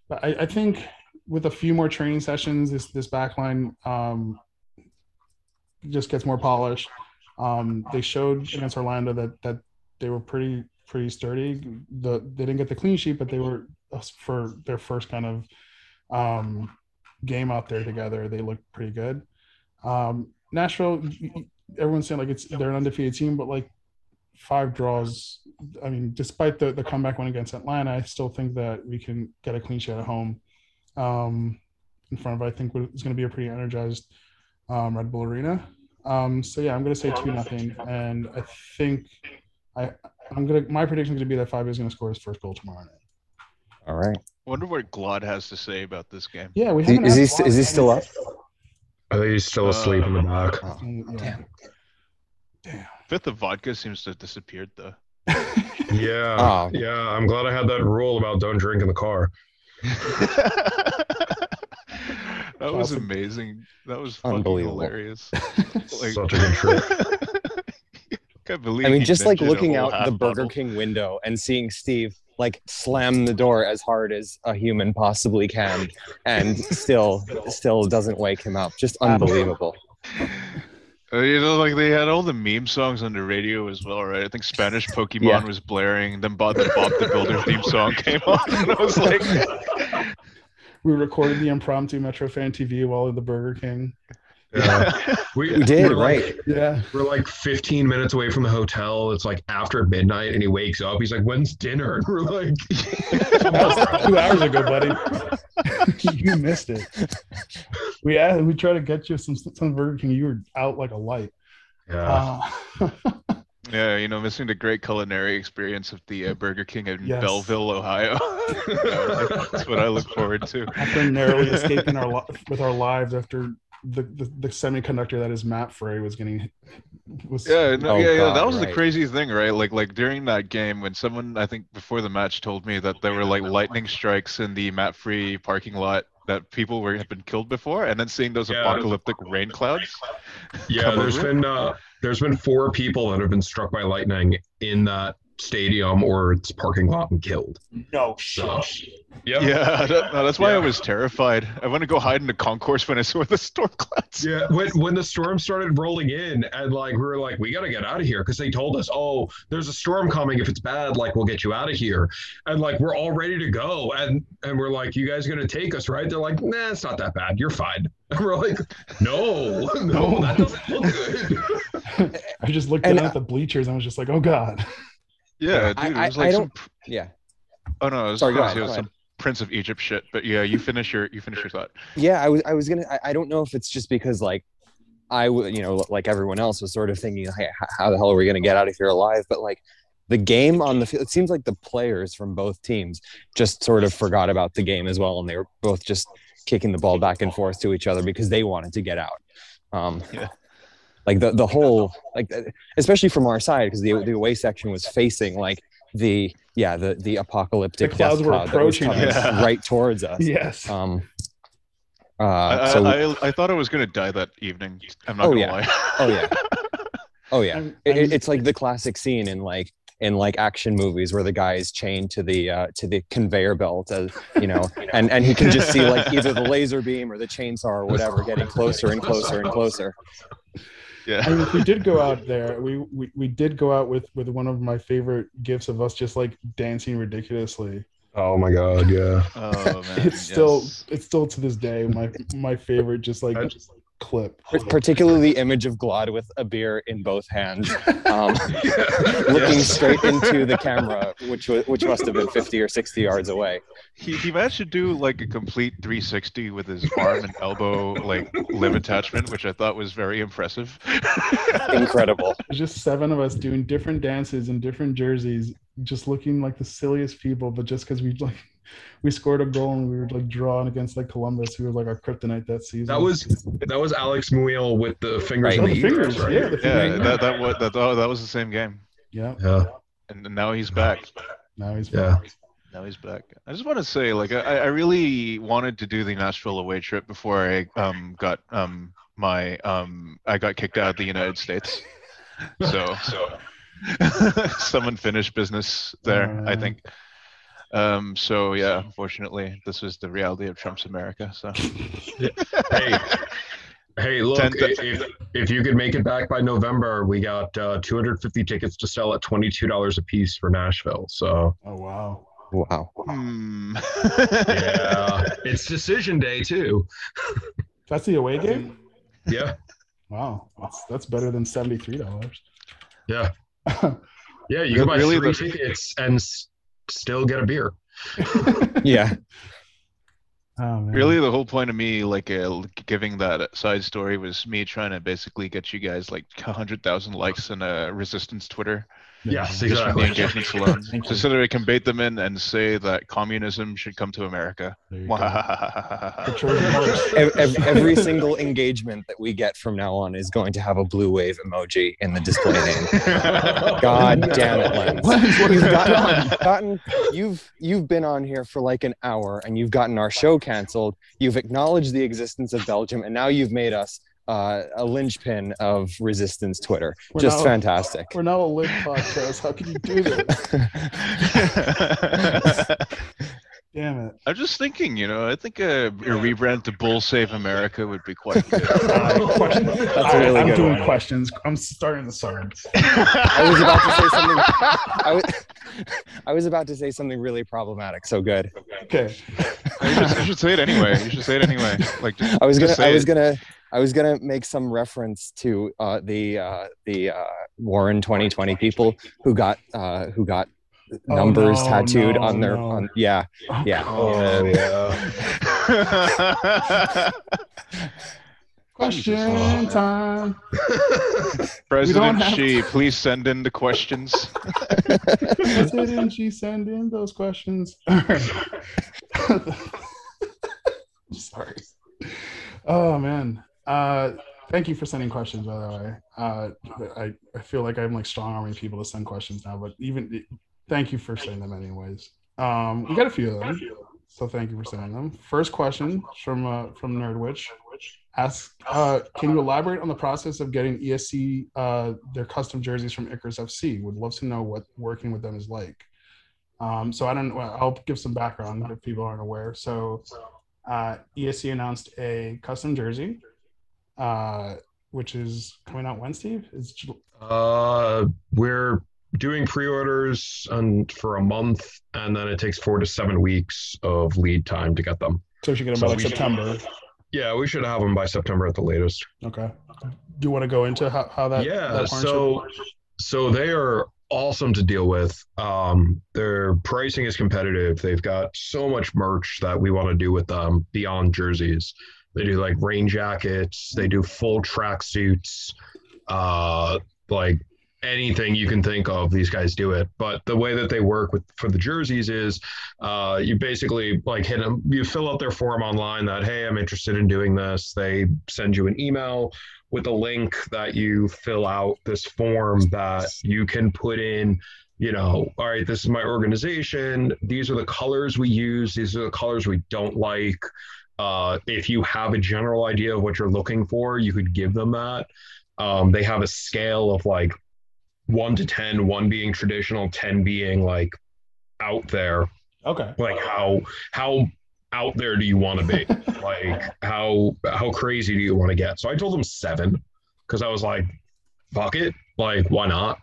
but I, I think with a few more training sessions, this this backline um, just gets more polished. Um, they showed against Orlando that that they were pretty pretty sturdy. The they didn't get the clean sheet, but they were for their first kind of um, game out there together. They looked pretty good. Um, Nashville, everyone's saying like it's they're an undefeated team, but like five draws. I mean, despite the the comeback win against Atlanta, I still think that we can get a clean sheet at home. Um, in front of I think it's going to be a pretty energized um, Red Bull Arena. Um, so yeah, I'm going to say two nothing, and I think I I'm gonna my prediction is going to be that Fabio is going to score his first goal tomorrow night. All right. wonder what Glad has to say about this game. Yeah, we Is he- haven't is he had st- is he still up? I think he's still asleep in the back. Oh, Mm, damn. Damn. Fifth of vodka seems to have disappeared though. Yeah, Oh. yeah. I'm glad I had that rule about don't drink in the car. that was amazing. That was fucking Unbelievable. hilarious. Like- Such a good trick. Can't believe I mean, just like looking out the Burger bottle. King window and seeing Steve like slam the door as hard as a human possibly can, and still, still doesn't wake him up. Just unbelievable. Uh, you know, like they had all the meme songs on the radio as well, right? I think Spanish Pokemon Yeah. was blaring. Then Bob the Bob the Builder theme song came on, and I was like, We recorded the impromptu Metro Fan TV while at the Burger King. Yeah. We did, we're like- right? Yeah. We're like 15 minutes away from the hotel. It's like after midnight, and he wakes up. He's like, "When's dinner?" And we're like, That two hours ago, buddy. you missed it. We asked, we tried to get you some some Burger King. You were out like a light. "Yeah." Uh, yeah, you know, missing the great culinary experience of the uh, Burger King in Yes. Belleville, Ohio. That's what I look forward to. after narrowly escaping our li- with our lives after the, the, the semiconductor that is MAPFRE was getting was Yeah, no, Oh, yeah, yeah. That God, was the right. crazy thing, right? Like, like during that game, when someone I think before the match told me that there were like lightning strikes in the MAPFRE parking lot that people were had been killed before, and then seeing those Yeah. apocalyptic rain clouds. Yeah, come there's over. been uh, there's been four people that have been struck by lightning in that stadium or its parking lot and killed. no So, yeah, Yeah, that, that's why I was terrified. I want to go hide in the concourse when I saw the storm clouds. Yeah, when when the storm started rolling in, and like we were like, we got to get out of here because they told us, oh, there's a storm coming. If it's bad, like we'll get you out of here, and like we're all ready to go, and and we're like, you guys gonna take us, right? They're like, nah, it's not that bad. You're fine. And we're like, no, no, that doesn't look good. I just looked And, down at the bleachers and I was just like, oh god. Yeah, I- dude, it I- was I like some. don't- Yeah. Oh no, it was, Sorry, go it was- ahead, it was go some Prince of Egypt shit. But yeah, you finish your you finish your thought. Yeah, I was I was gonna I, I don't know if it's just because like I would you know like everyone else was sort of thinking hey, how the hell are we gonna get out of here alive? But like the game on the field, it seems like the players from both teams just sort of forgot about the game as well, and they were both just kicking the ball back and forth to each other because they wanted to get out. Um, Yeah. Like the the whole like uh, especially from our side because the the away section was facing like the yeah the the apocalyptic The clouds were cloud that was approaching coming. Yeah. right towards us. Yes. Um, I, uh, I- so I, I thought I was gonna die that evening. I'm not Oh, gonna yeah. lie. oh yeah, oh yeah. I'm- I'm- it- it's like the classic scene in like in like action movies where the guy is chained to the uh, to the conveyor belt, as, you know, and and he can just see like either the laser beam or the chainsaw or whatever getting closer and closer and closer. I yeah. mean, if we did go out there, we, we we did go out with with one of my favorite gifts of us just like dancing ridiculously. Oh my god, yeah. Oh man. It's still it's still to this day my my favorite just like I- clip. Particularly the image of Glad with a beer in both hands, um, looking Yes. straight into the camera, which was which must have been fifty or sixty yards away. He, he managed to do like a complete 360 with his arm and elbow like limb attachment, which I thought was very impressive. Incredible. There's just seven of us doing different dances in different jerseys, just looking like the silliest people. But just because we like we scored a goal and we were like drawn against like Columbus, who was like our kryptonite that season. That was that was Alex Muyl with the fingers Right. in oh, the, the fingers, ears, right? yeah, the Yeah, that that was that, oh, that was the same game, yeah. Yeah. and now he's back. Now he's Yeah. Now he's back. I just want to say, like, I, I really wanted to do the Nashville away trip before I um got um my um I got kicked out of the United States. So so someone finished business there, I Uh. think. Um. So yeah, unfortunately, this was the reality of Trump's America. So Hey, hey, look, Ten- if, if you could make it back by November, we got uh, 250 tickets to sell at $22 a piece for Nashville. So Oh wow. Wow. Hmm. yeah, it's decision day too. That's the away game. Yeah, Wow, that's that's better than seventy three dollars. yeah, yeah. You can buy Really, three the- tickets and s- still get a beer. Yeah. Oh, really the whole point of me like uh, giving that side story was me trying to basically get you guys like 100000 likes on a resistance twitter Yes, just from the exactly. engagements alone just so that I can bait them in and say that communism should come to america There you go. The yeah Trojan horse. Ev- ev- every single engagement that we get from now on is going to have a blue wave emoji in the display name. God damn it, Lens. Lens, what You've is gotten, gotten you've you've been on here for like an hour and you've gotten our show canceled. You've acknowledged the existence of Belgium and now you've made us uh, a linchpin of resistance Twitter. We're Just now- fantastic. We're now a lit podcast. How can you do that? Damn it. I'm just thinking, you know, I think a, a rebrand to Bull Save America would be quite good. Uh, That's a All right, really I'm good doing one. questions. I'm starting the science. I was about to say something. I was, I was about to say something really problematic. So good. Okay. you, should, you should say it anyway. You should say it anyway. Like, just, I was gonna. I was it. gonna. I was gonna make some reference to uh, the uh, the uh, Warren 2020 people who got uh, who got numbers Oh, no, tattooed no, on their no. on yeah yeah. Oh yeah. Question time. President have Xi, please send in the questions. Didn't she send in those questions? All right. Sorry. Oh man. Uh, thank you for sending questions. By the way, uh, I I feel like I'm like strong arming people to send questions now, but even thank you for sending them anyways. Um, we got a few of them, so thank you for sending them. First question from uh, from Nerdwitch asks, uh, can you elaborate on the process of getting ESC uh, their custom jerseys from Icarus FC? Would love to know what working with them is like. Um, so I don't. Well, I'll give some background if people aren't aware. So uh, ESC announced a custom jersey, uh, which is coming out Wednesday. Is Uh, we're doing pre-orders and for a month, and then it takes four to seven weeks of lead time to get them. so you should get them So by like we should- September. Yeah, we should have them by September at the latest. Okay. Do you want to go into how, how that? yeah, that so so they are awesome to deal with. Um, their pricing is competitive. They've got so much merch that we want to do with them beyond jerseys. They do like rain jackets. They do full track suits. Uh, like anything you can think of, these guys do it. But the way that they work with for the jerseys is, uh, you basically like hit them. You fill out their form online that hey, I'm interested in doing this. They send you an email with a link that you fill out this form that you can put in you know all right this is my organization these are the colors we use these are the colors we don't like uh, if you have a general idea of what you're looking for you could give them that. Um, they have a scale of like 1 to 10 1 being traditional 10 being like out there. Okay. like how how out there do you want to be? Like how how crazy do you want to get? So i told them seven because i was like fuck it. Like why not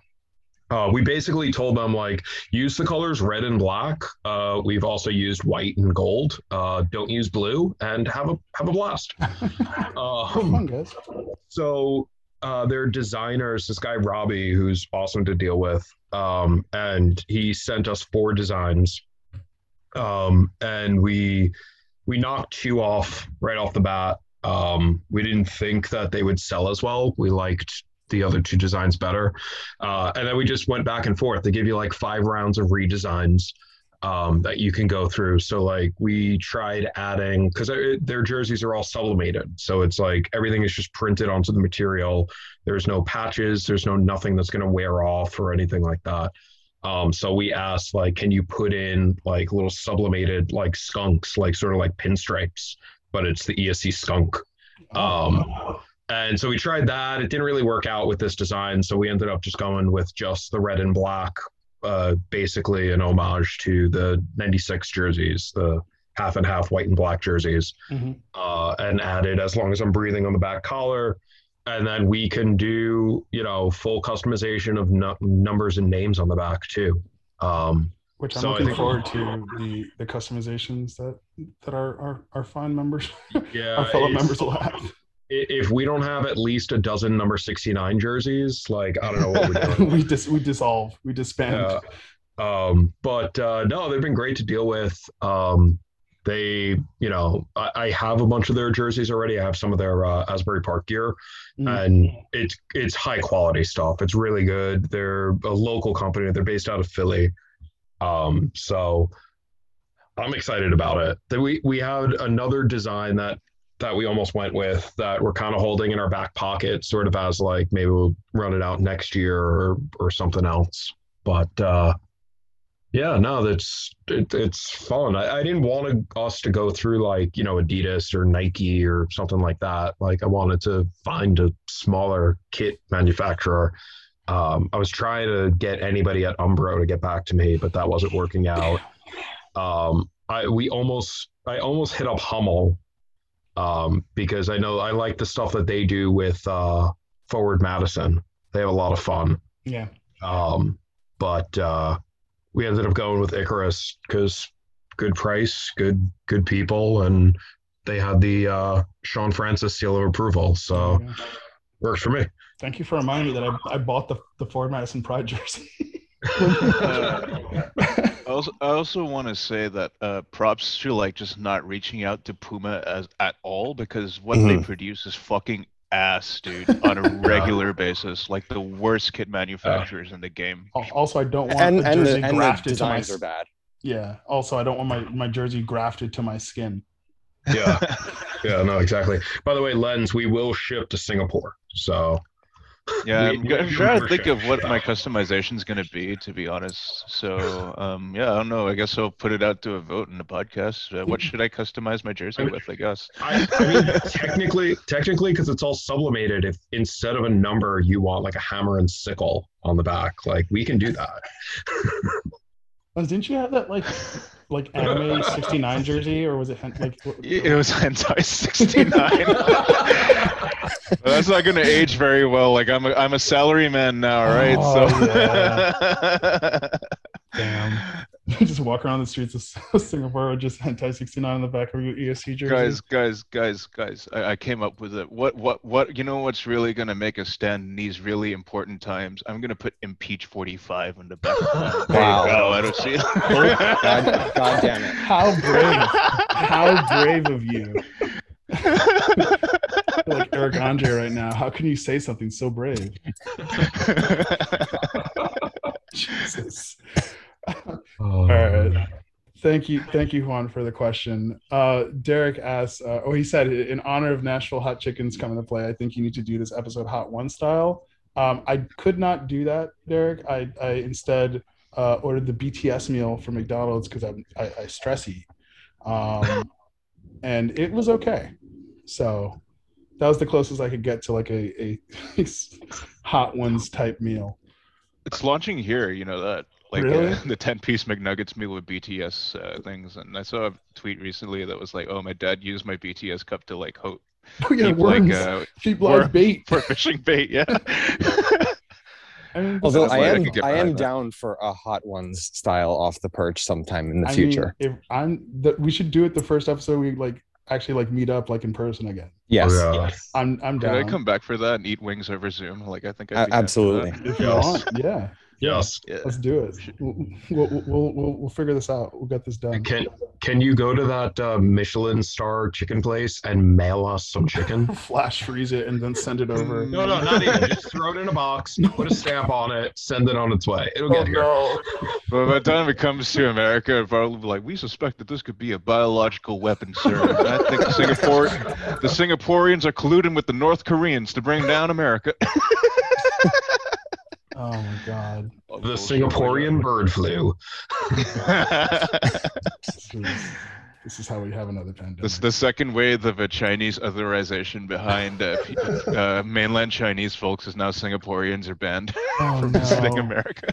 uh, we basically told them like use the colors red and black. Uh, we've also used white and gold. Uh, don't use blue and have a have a blast. Um, so uh, their designers, this guy Robbie, who's awesome to deal with, um, and he sent us four designs, um, and we we knocked two off right off the bat. Um, we didn't think that they would sell as well. We liked the other two designs better, uh, and then we just went back and forth. They give you like five rounds of redesigns um, that you can go through. So like we tried adding because their jerseys are all sublimated, so it's like everything is just printed onto the material. There's no patches. There's no nothing that's going to wear off or anything like that. Um, so we asked like, can you put in like little sublimated like skunks, like sort of like pinstripes, but it's the ESC skunk. Um, and so we tried that. It didn't really work out with this design, so we ended up just going with just the red and black uh, basically an homage to the 96 jerseys, the half and half white and black jerseys, Mhm. uh, and added as long as I'm breathing on the back collar. And then we can do, you know, full customization of nu- numbers and names on the back too. Um, Which I'm So looking forward to the the customizations that that our our, our fine members, yeah, our fellow members will have. If we don't have at least a dozen number 69 jerseys, like I don't know what we're doing. we dis we dissolve, we disband. Yeah. Um, but uh, no, they've been great to deal with. Um, they, you know, I, I have a bunch of their jerseys already. I have some of their uh, Asbury Park gear, Mm. and it's it's high quality stuff. It's really good. They're a local company. They're based out of Philly. Um, so I'm excited about it. That we we had another design that that we almost went with that we're kind of holding in our back pocket, sort of as like maybe we'll run it out next year or or something else. But uh, Yeah, no, that's it, it's fun. I, I didn't want to, us to go through like you know Adidas or Nike or something like that. Like I wanted to find a smaller kit manufacturer. Um, I was trying to get anybody at Umbro to get back to me, but that wasn't working out. Um, I we almost I almost hit up Hummel um, because I know I like the stuff that they do with uh, Forward Madison. They have a lot of fun. Yeah. Um, but uh, we ended up going with Icarus because good price, good good people, and they had the uh, Sean Francis seal of approval. So Yeah. works for me. Thank you for reminding me that I, I bought the the Forward Madison Pride jersey. I also, I also want to say that uh, props to like just not reaching out to Puma as at all because what they Mhm. produce is fucking ass, dude, on a regular basis. Like the worst kit manufacturers in the game. Also, I don't want And the and jersey the, and the grafted to my. are bad. Yeah. Also, I don't want my my jersey grafted to my skin. Yeah, yeah, no, exactly. By the way, Lens, we will ship to Singapore. So Yeah, I'm, we g- I'm do trying to think of what my customization is going to be, to be honest. So, um, yeah, I don't know. I guess I'll put it out to a vote in the podcast. Uh, what should I customize my jersey with? I guess. I, I mean, technically, technically, because it's all sublimated. If instead of a number, you want like a hammer and sickle on the back, like we can do that. Lens, didn't you have that like like anime '69 jersey, or was it hen- like? what- It was hentai 69. That's not going to age very well. Like I'm a, I'm a salary man now, right? Oh, so. Damn. just walk around the streets of Singapore with just hentai 69 on the back of your ESC jersey. guys guys guys guys I, I came up with it what what what you know what's really going to make us stand in these really important times i'm going to put impeach 45 in the back of the Wow. oh, i don't see it God, God damn it. How brave! How brave of you! Like Eric Andre right now. How can you say something so brave? Jesus. All right. Thank you, thank you, Juan, for the question. Uh, Derek asks, uh, oh, he said, in honor of Nashville Hot Chicken's coming to play, I think you need to do this episode Hot One style. Um, I could not do that, Derek. I, I instead uh, ordered the BTS meal from McDonald's because I'm, I stress eat, um, and it was okay. So that was the closest I could get to like a, a Hot Ones type meal. It's launching here you know that like Really? uh, the 10 piece mcnuggets meal with bts uh, things and i saw a tweet recently that was like oh my dad used my bts cup to like ho- Oh yeah, keep worms. like uh, Keep live bait. for fishing bait yeah I mean, Although I like I am, I am behind that. down for a hot ones style off the perch sometime in the I mean, future. if I'm, the, we should do it the first episode. We like actually like meet up like in person again. yes, Oh, yeah. I'm I'm Did down. I come back for that and eat wings over Zoom? Like I think A- I'd be down absolutely. If you Yes. want, yeah, Yes. Yeah. let's do it. We'll, we'll, we'll, we'll, we'll figure this out. We'll get this done. Can can you go to that uh, Michelin star chicken place and mail us some chicken? Flash freeze it and then send it over. No, no, not even. Just throw it in a box, put a stamp on it, send it on its way. It'll Oh get here. no! But by the time it comes to America, it'll probably be like, we suspect that this could be a biological weapon, sir. I think Singapore, the Singaporeans are colluding with the North Koreans to bring down America. Oh my god! The Singaporean bird flu. This is, how we have another pandemic. This is the second wave of a Chinese otherization behind uh, uh, mainland Chinese folks is now Singaporeans are banned Oh, from visiting no. America.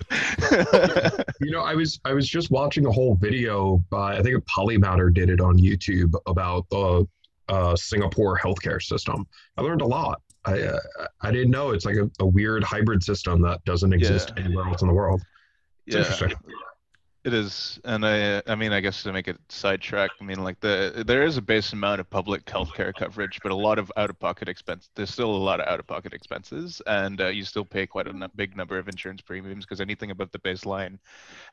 You know, I was I was just watching a whole video by I think a Polymatter did it on YouTube about the uh, Singapore healthcare system. I learned a lot. I uh, I didn't know it's like a, a weird hybrid system that doesn't exist Yeah. anywhere else in the world. It's yeah. interesting. It is, and I, I mean, I guess to make it sidetrack, I mean, like the there is a base amount of public healthcare coverage, but a lot of out-of-pocket expense. There's still a lot of out-of-pocket expenses, and uh, you still pay quite a big number of insurance premiums because anything above the baseline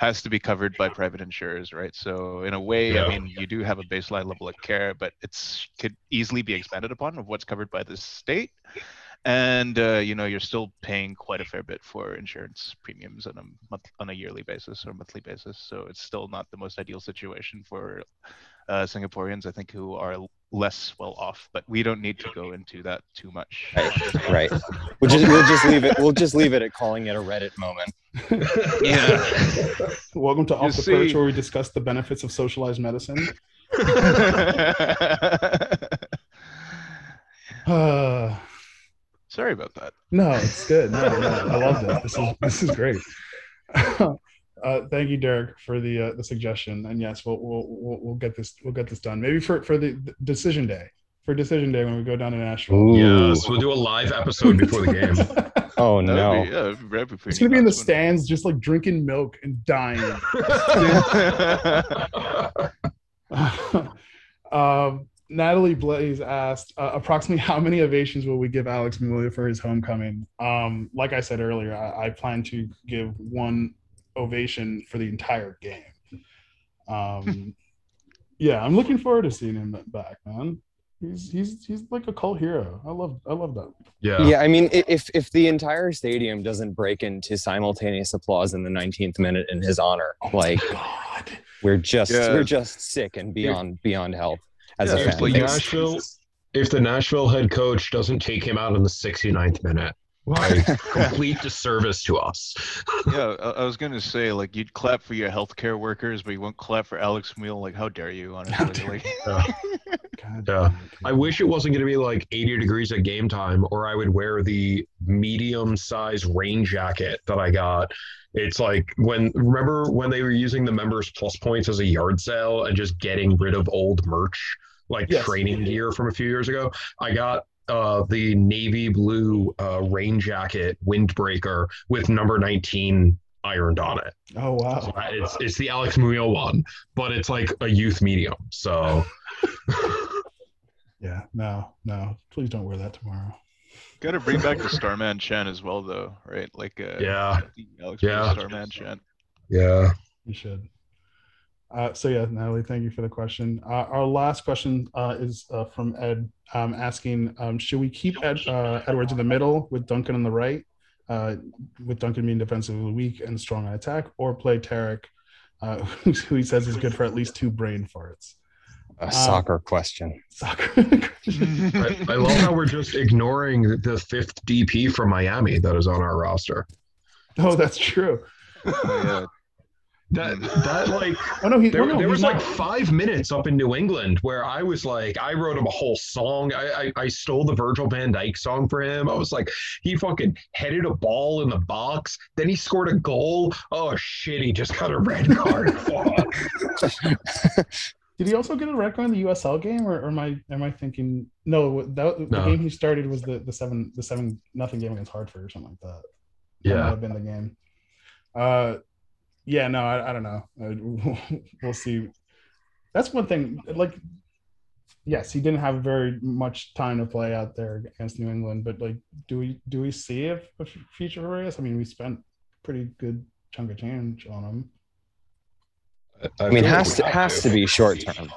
has to be covered by private insurers, right? So in a way, Yeah. I mean, you do have a baseline level of care, but it's could easily be expanded upon of what's covered by the state and uh, you know you're still paying quite a fair bit for insurance premiums on a month on a yearly basis or monthly basis so it's still not the most ideal situation for uh, singaporeans i think who are less well off but we don't need to go into that too much Right, right. We'll just we'll just leave it. We'll just leave it at calling it a Reddit moment. Yeah. Welcome to Off You the Perch, where we discuss the benefits of socialized medicine. Sorry about that. no, it's good. No, no, I love this. This is this is great. uh, thank you, Derek, for the uh, the suggestion. And yes, we'll, we'll we'll we'll get this we'll get this done. Maybe for for the, the decision day. For decision day when we go down to Nashville. Ooh. Yes, we'll do a live episode before the game. Oh no. Be, yeah, be It's gonna be in the guys win. stands, just like drinking milk and dying. um, Natalie Blaze asked uh, approximately how many ovations will we give Alex Muyl for his homecoming? Um, like I said earlier, I, I plan to give one ovation for the entire game. Um, yeah, I'm looking forward to seeing him back, man. He's he's he's like a cult hero. I love I love that. yeah. Yeah, I mean, if if the entire stadium doesn't break into simultaneous applause in the 19th minute in his honor, Oh like God. we're just Yeah. we're just sick and beyond beyond help as Yeah, a fan. If like- Nashville, if the Nashville head coach doesn't take him out in the 69th minute, like complete disservice to us. yeah, I, I was gonna say like you'd clap for your healthcare workers, but you won't clap for Alex Muyl. Like, how dare you? Honestly, like, God Yeah. damn I wish it wasn't going to be like 80 degrees at game time, or I would wear the medium size rain jacket that I got. It's like when, remember when they were using the members plus points as a yard sale and just getting rid of old merch, like Yes. training gear from a few years ago? I got uh, the navy blue uh, rain jacket windbreaker with number 19 ironed on it. Oh So wow. that- it's, it's the Alex Munoz one, but it's like a youth medium. So. Yeah, no, no. Please don't wear that tomorrow. gotta bring back the Starman chant as well, though, right? Like, uh, Yeah. Alex Yeah. Starman chant. Yeah. You should. Uh, so yeah, Natalie, thank you for the question. Uh, our last question uh, is uh, from Ed, um, asking, um, should we keep Ed, uh, Edwards in the middle with Duncan on the right, uh, with Duncan being defensively weak and strong on attack, or play Tarek, uh, who he says is good for at least two brain farts? A soccer question. Soccer. I, I love how we're just ignoring the fifth DP from Miami that is on our roster. oh, that's true. yeah, That that like Oh no, he, there, no, no, there was like five minutes up in New England where I was like, I wrote him a whole song. I, I I stole the Virgil Van Dijk song for him. I was like, he fucking headed a ball in the box, then he scored a goal. Oh shit, he just got a red card. Fuck. Did he also get a red card in the USL game, or, or am I am I thinking no? That, the No. game he started was the the seven the seven nothing game against Hartford or something like that. That might Yeah. have been the game. Uh, yeah, no, I, I don't know. Uh, we'll see. That's one thing. Like, yes, he didn't have very much time to play out there against New England, but like, do we do we see a, a future for Reyes? I mean, we spent pretty good chunk of change on him. I mean, has to has to be short term.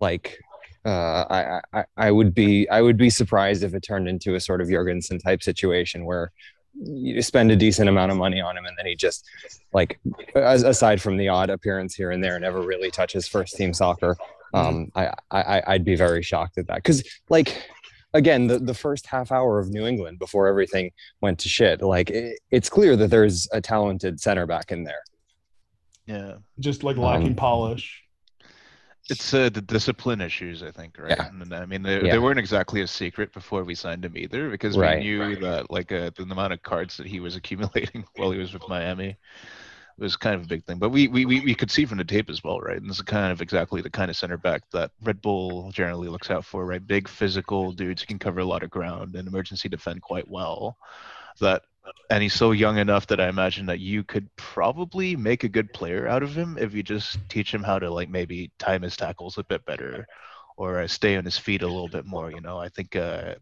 Like, uh, I, I I would be I would be surprised if it turned into a sort of Jorgensen type situation where you spend a decent amount of money on him and then he just like aside from the odd appearance here and there never really touches first team soccer. Um, I, I I'd be very shocked at that because like again the, the first half hour of New England before everything went to shit like it, it's clear that there's a talented center back in there. yeah. Just like lacking Um, polish. It's uh, the discipline issues, I think, right? Yeah. And then, I mean, they, Yeah. they weren't exactly a secret before we signed him either, because Right. we knew that like uh, the amount of cards that he was accumulating while he was with Miami was kind of a big thing. But we we, we, we could see from the tape as well, right? And this is kind of exactly the kind of center back that Red Bull generally looks out for, right? Big physical dudes who can cover a lot of ground and emergency defend quite well. That and he's so young enough that I imagine that you could probably make a good player out of him if you just teach him how to like maybe time his tackles a bit better or uh, stay on his feet a little bit more. You know, I think uh,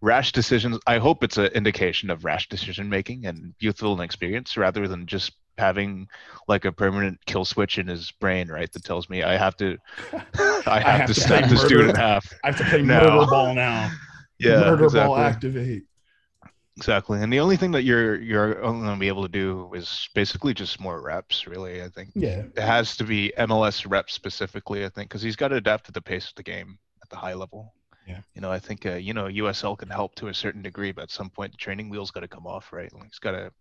rash decisions. I hope it's an indication of rash decision making and youthful inexperience rather than just having like a permanent kill switch in his brain, right? That tells me I have to, I have, to snap play this dude in half. I have to play murder ball now. Yeah, murder exactly. ball activate. Exactly. And the only thing that you're you're only going to be able to do is basically just more reps, really. I think Yeah, it has to be MLS reps specifically. I think because he's got to adapt to the pace of the game at the high level. Yeah. You know, I think uh, you know USL can help to a certain degree, but at some point the training wheels got to come off, right? Like he's got to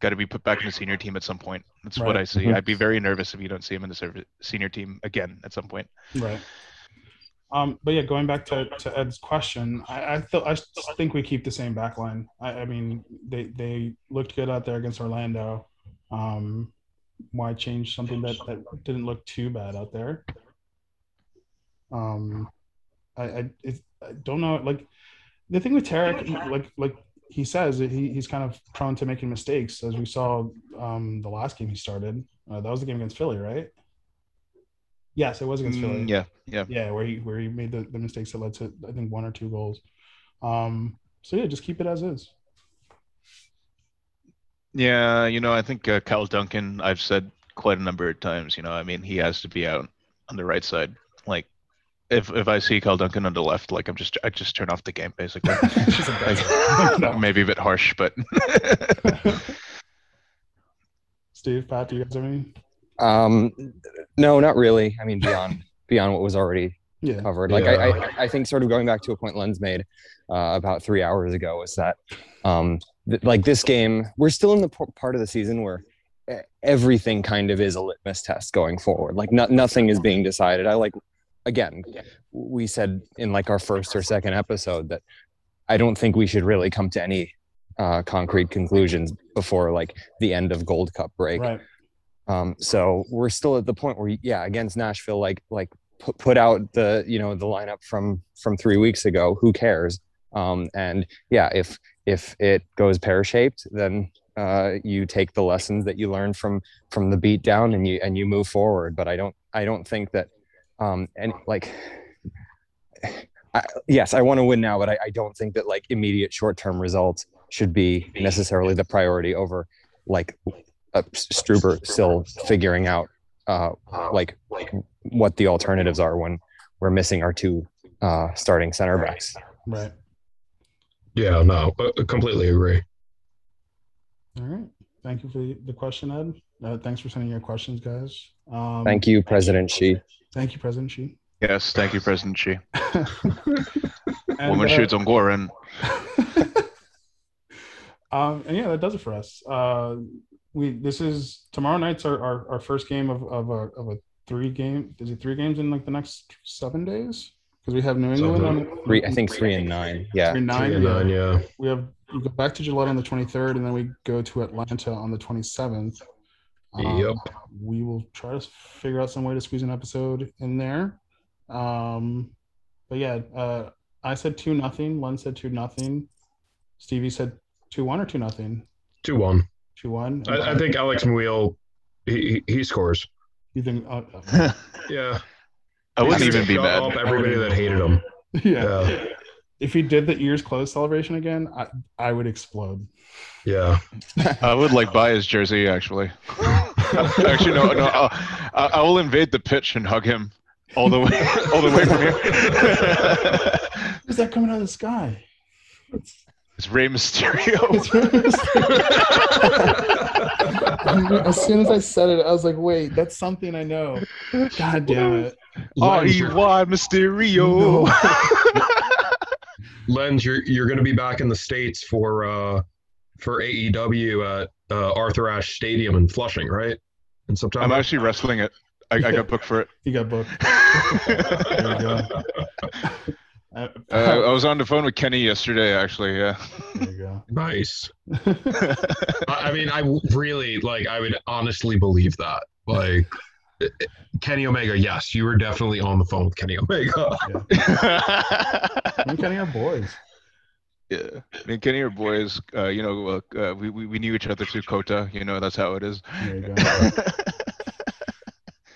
got to be put back in the senior team at some point. That's what I see. Mhm. I'd be very nervous if you don't see him in the senior team again at some point. Right. Um, but yeah, going back to, to Ed's question, I I, I think we keep the same back line. I, I mean, they they looked good out there against Orlando. Um, why change something that, that didn't look too bad out there? Um, I I, it, I don't know. Like the thing with Tarek, like like he says, he, he's kind of prone to making mistakes, as we saw um, the last game he started. Uh, that was the game against Philly, right? Yes, it was against Philly. Mm, yeah, yeah. Yeah, where he where he made the, the mistakes that led to I think one or two goals. Um, so yeah, just keep it as is. Yeah, you know, I think uh, Kyle Duncan, I've said quite a number of times, you know, I mean, he has to be out on the right side. Like, if if I see Kyle Duncan on the left, like I'm just I just turn off the game basically. Just a bad- Like, maybe a bit harsh, but Steve, Pat, do you guys have any? Um, no, not really. I mean, beyond beyond what was already Yeah, covered. Like I, Yeah. I, I think sort of going back to a point Lens made uh, about three hours ago was that um, th- like this game, we're still in the p- part of the season where everything kind of is a litmus test going forward. Like no, nothing is being decided. I like again, we said in like our first or second episode that I don't think we should really come to any uh, concrete conclusions before like the end of Gold Cup break. right. Um, so we're still at the point where, yeah, against Nashville, like like put, put out the you know the lineup from from three weeks ago. Who cares? Um, and yeah, if if it goes pear shaped, then uh, you take the lessons that you learned from from the beat down and you and you move forward. But I don't I don't think that um, and like. I, yes, I want to win now, but I, I don't think that like immediate short-term results should be necessarily the priority over like uh, Struber still figuring out uh, like what the alternatives are when we're missing our two uh, starting center backs. Right. Yeah, no, uh, completely agree. All right. Thank you for the, the question, Ed. Uh, thanks for sending your questions, guys. Um, Thank you, President Xi. Thank you, President Xi. yes, thank you, President Xi. Woman uh, shoots on Goran. um, and yeah, that does it for us. Uh, we this is tomorrow night's our, our, our first game of, of a of a three game. Is it three games in like the next seven days? Because we have New England on Three, I think three and nine. Yeah. three nine. Three and nine, yeah. We have we go back to Gillette on the twenty third, and then we go to Atlanta on the twenty seventh. Yep. We will try to figure out some way to squeeze an episode in there. Um, but yeah, uh, I said two nothing. Len said two nothing. Stevie said two one or two nothing. Two one. Two one. I, I think Alex Muyl, he, he he scores. you think. Uh, uh, Yeah. I wouldn't even be shut mad. Up everybody that hated him. yeah. Yeah. If he did the ears closed celebration again, I I would explode. Yeah. I would like buy his jersey actually. actually, no, no. I'll, I I will invade the pitch and hug him all the way, all the way from here. Who's that coming out of the sky? it's Rey Mysterio. as soon as I said it, I was like, "Wait, that's something I know." God damn it! R Lens, E you're, Mysterio. Lens, you're you're gonna be back in the states for uh for AEW at uh, Arthur Ashe Stadium in Flushing, right? In September. I'm actually wrestling it. I, I got booked for it. You got booked. There you go. Uh, Uh, I was on the phone with Kenny yesterday, actually. Yeah. there you go. nice. I I mean, I really like. I would honestly believe that. Like Kenny Omega, yes, you were definitely on the phone with Kenny Omega. Me and Kenny are boys. yeah. Me and Kenny are boys. Uh, you know, uh, uh, we, we we knew each other through Kota. You know, that's how it is. There you go.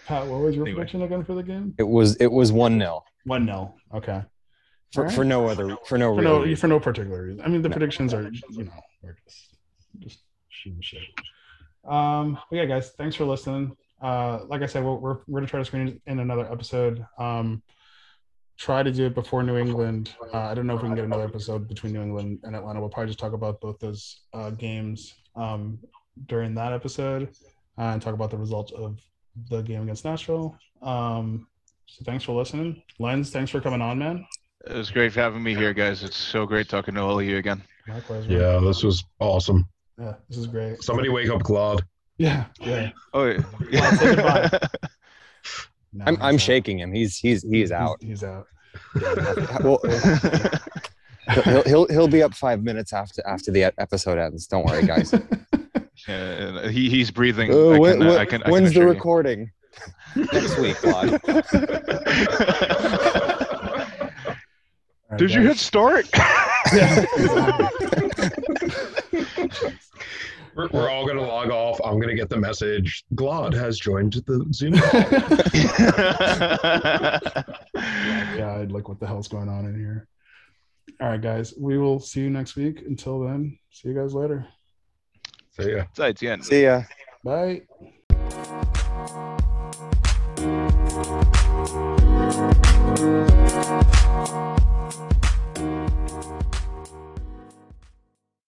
Pat, what was your Anyway. prediction again for the game? It was it was one 0 One 0 Okay. For, Alright. for no other for no For no reason. for no particular reason. I mean, the No. predictions are you know we're just just shooting shit. Um, but yeah, guys, thanks for listening. Uh, like I said, we're we're, we're gonna try to screen in another episode. Um, try to do it before New England. Uh, I don't know if we can get another episode between New England and Atlanta. We'll probably just talk about both those uh, games um, during that episode uh, and talk about the results of the game against Nashville. Um, so thanks for listening, Lens. Thanks for coming on, man. It was great having me here, guys. It's so great talking to all of you again. Likewise. man. Yeah, this was awesome. Yeah, this is great. Somebody wake up Claude. Yeah, yeah. Oh, yeah. Come on, say goodbye. No, I'm I'm out. shaking him. He's he's he's out. He's out. Well, he'll, he'll he'll be up five minutes after after the episode ends. Don't worry, guys. Yeah, he, he's breathing. Uh, I when- can, uh, when- I can, I can when's the assure you. recording? Next week, Claude. All right, Did you hit start? We're, we're all gonna log off. I'm gonna get the message. Glad has joined the Zoom call. yeah, I'd like what the hell's going on in here. All right, guys. We will see you next week. Until then, see you guys later. So yeah. 再见。See ya. Bye. Thank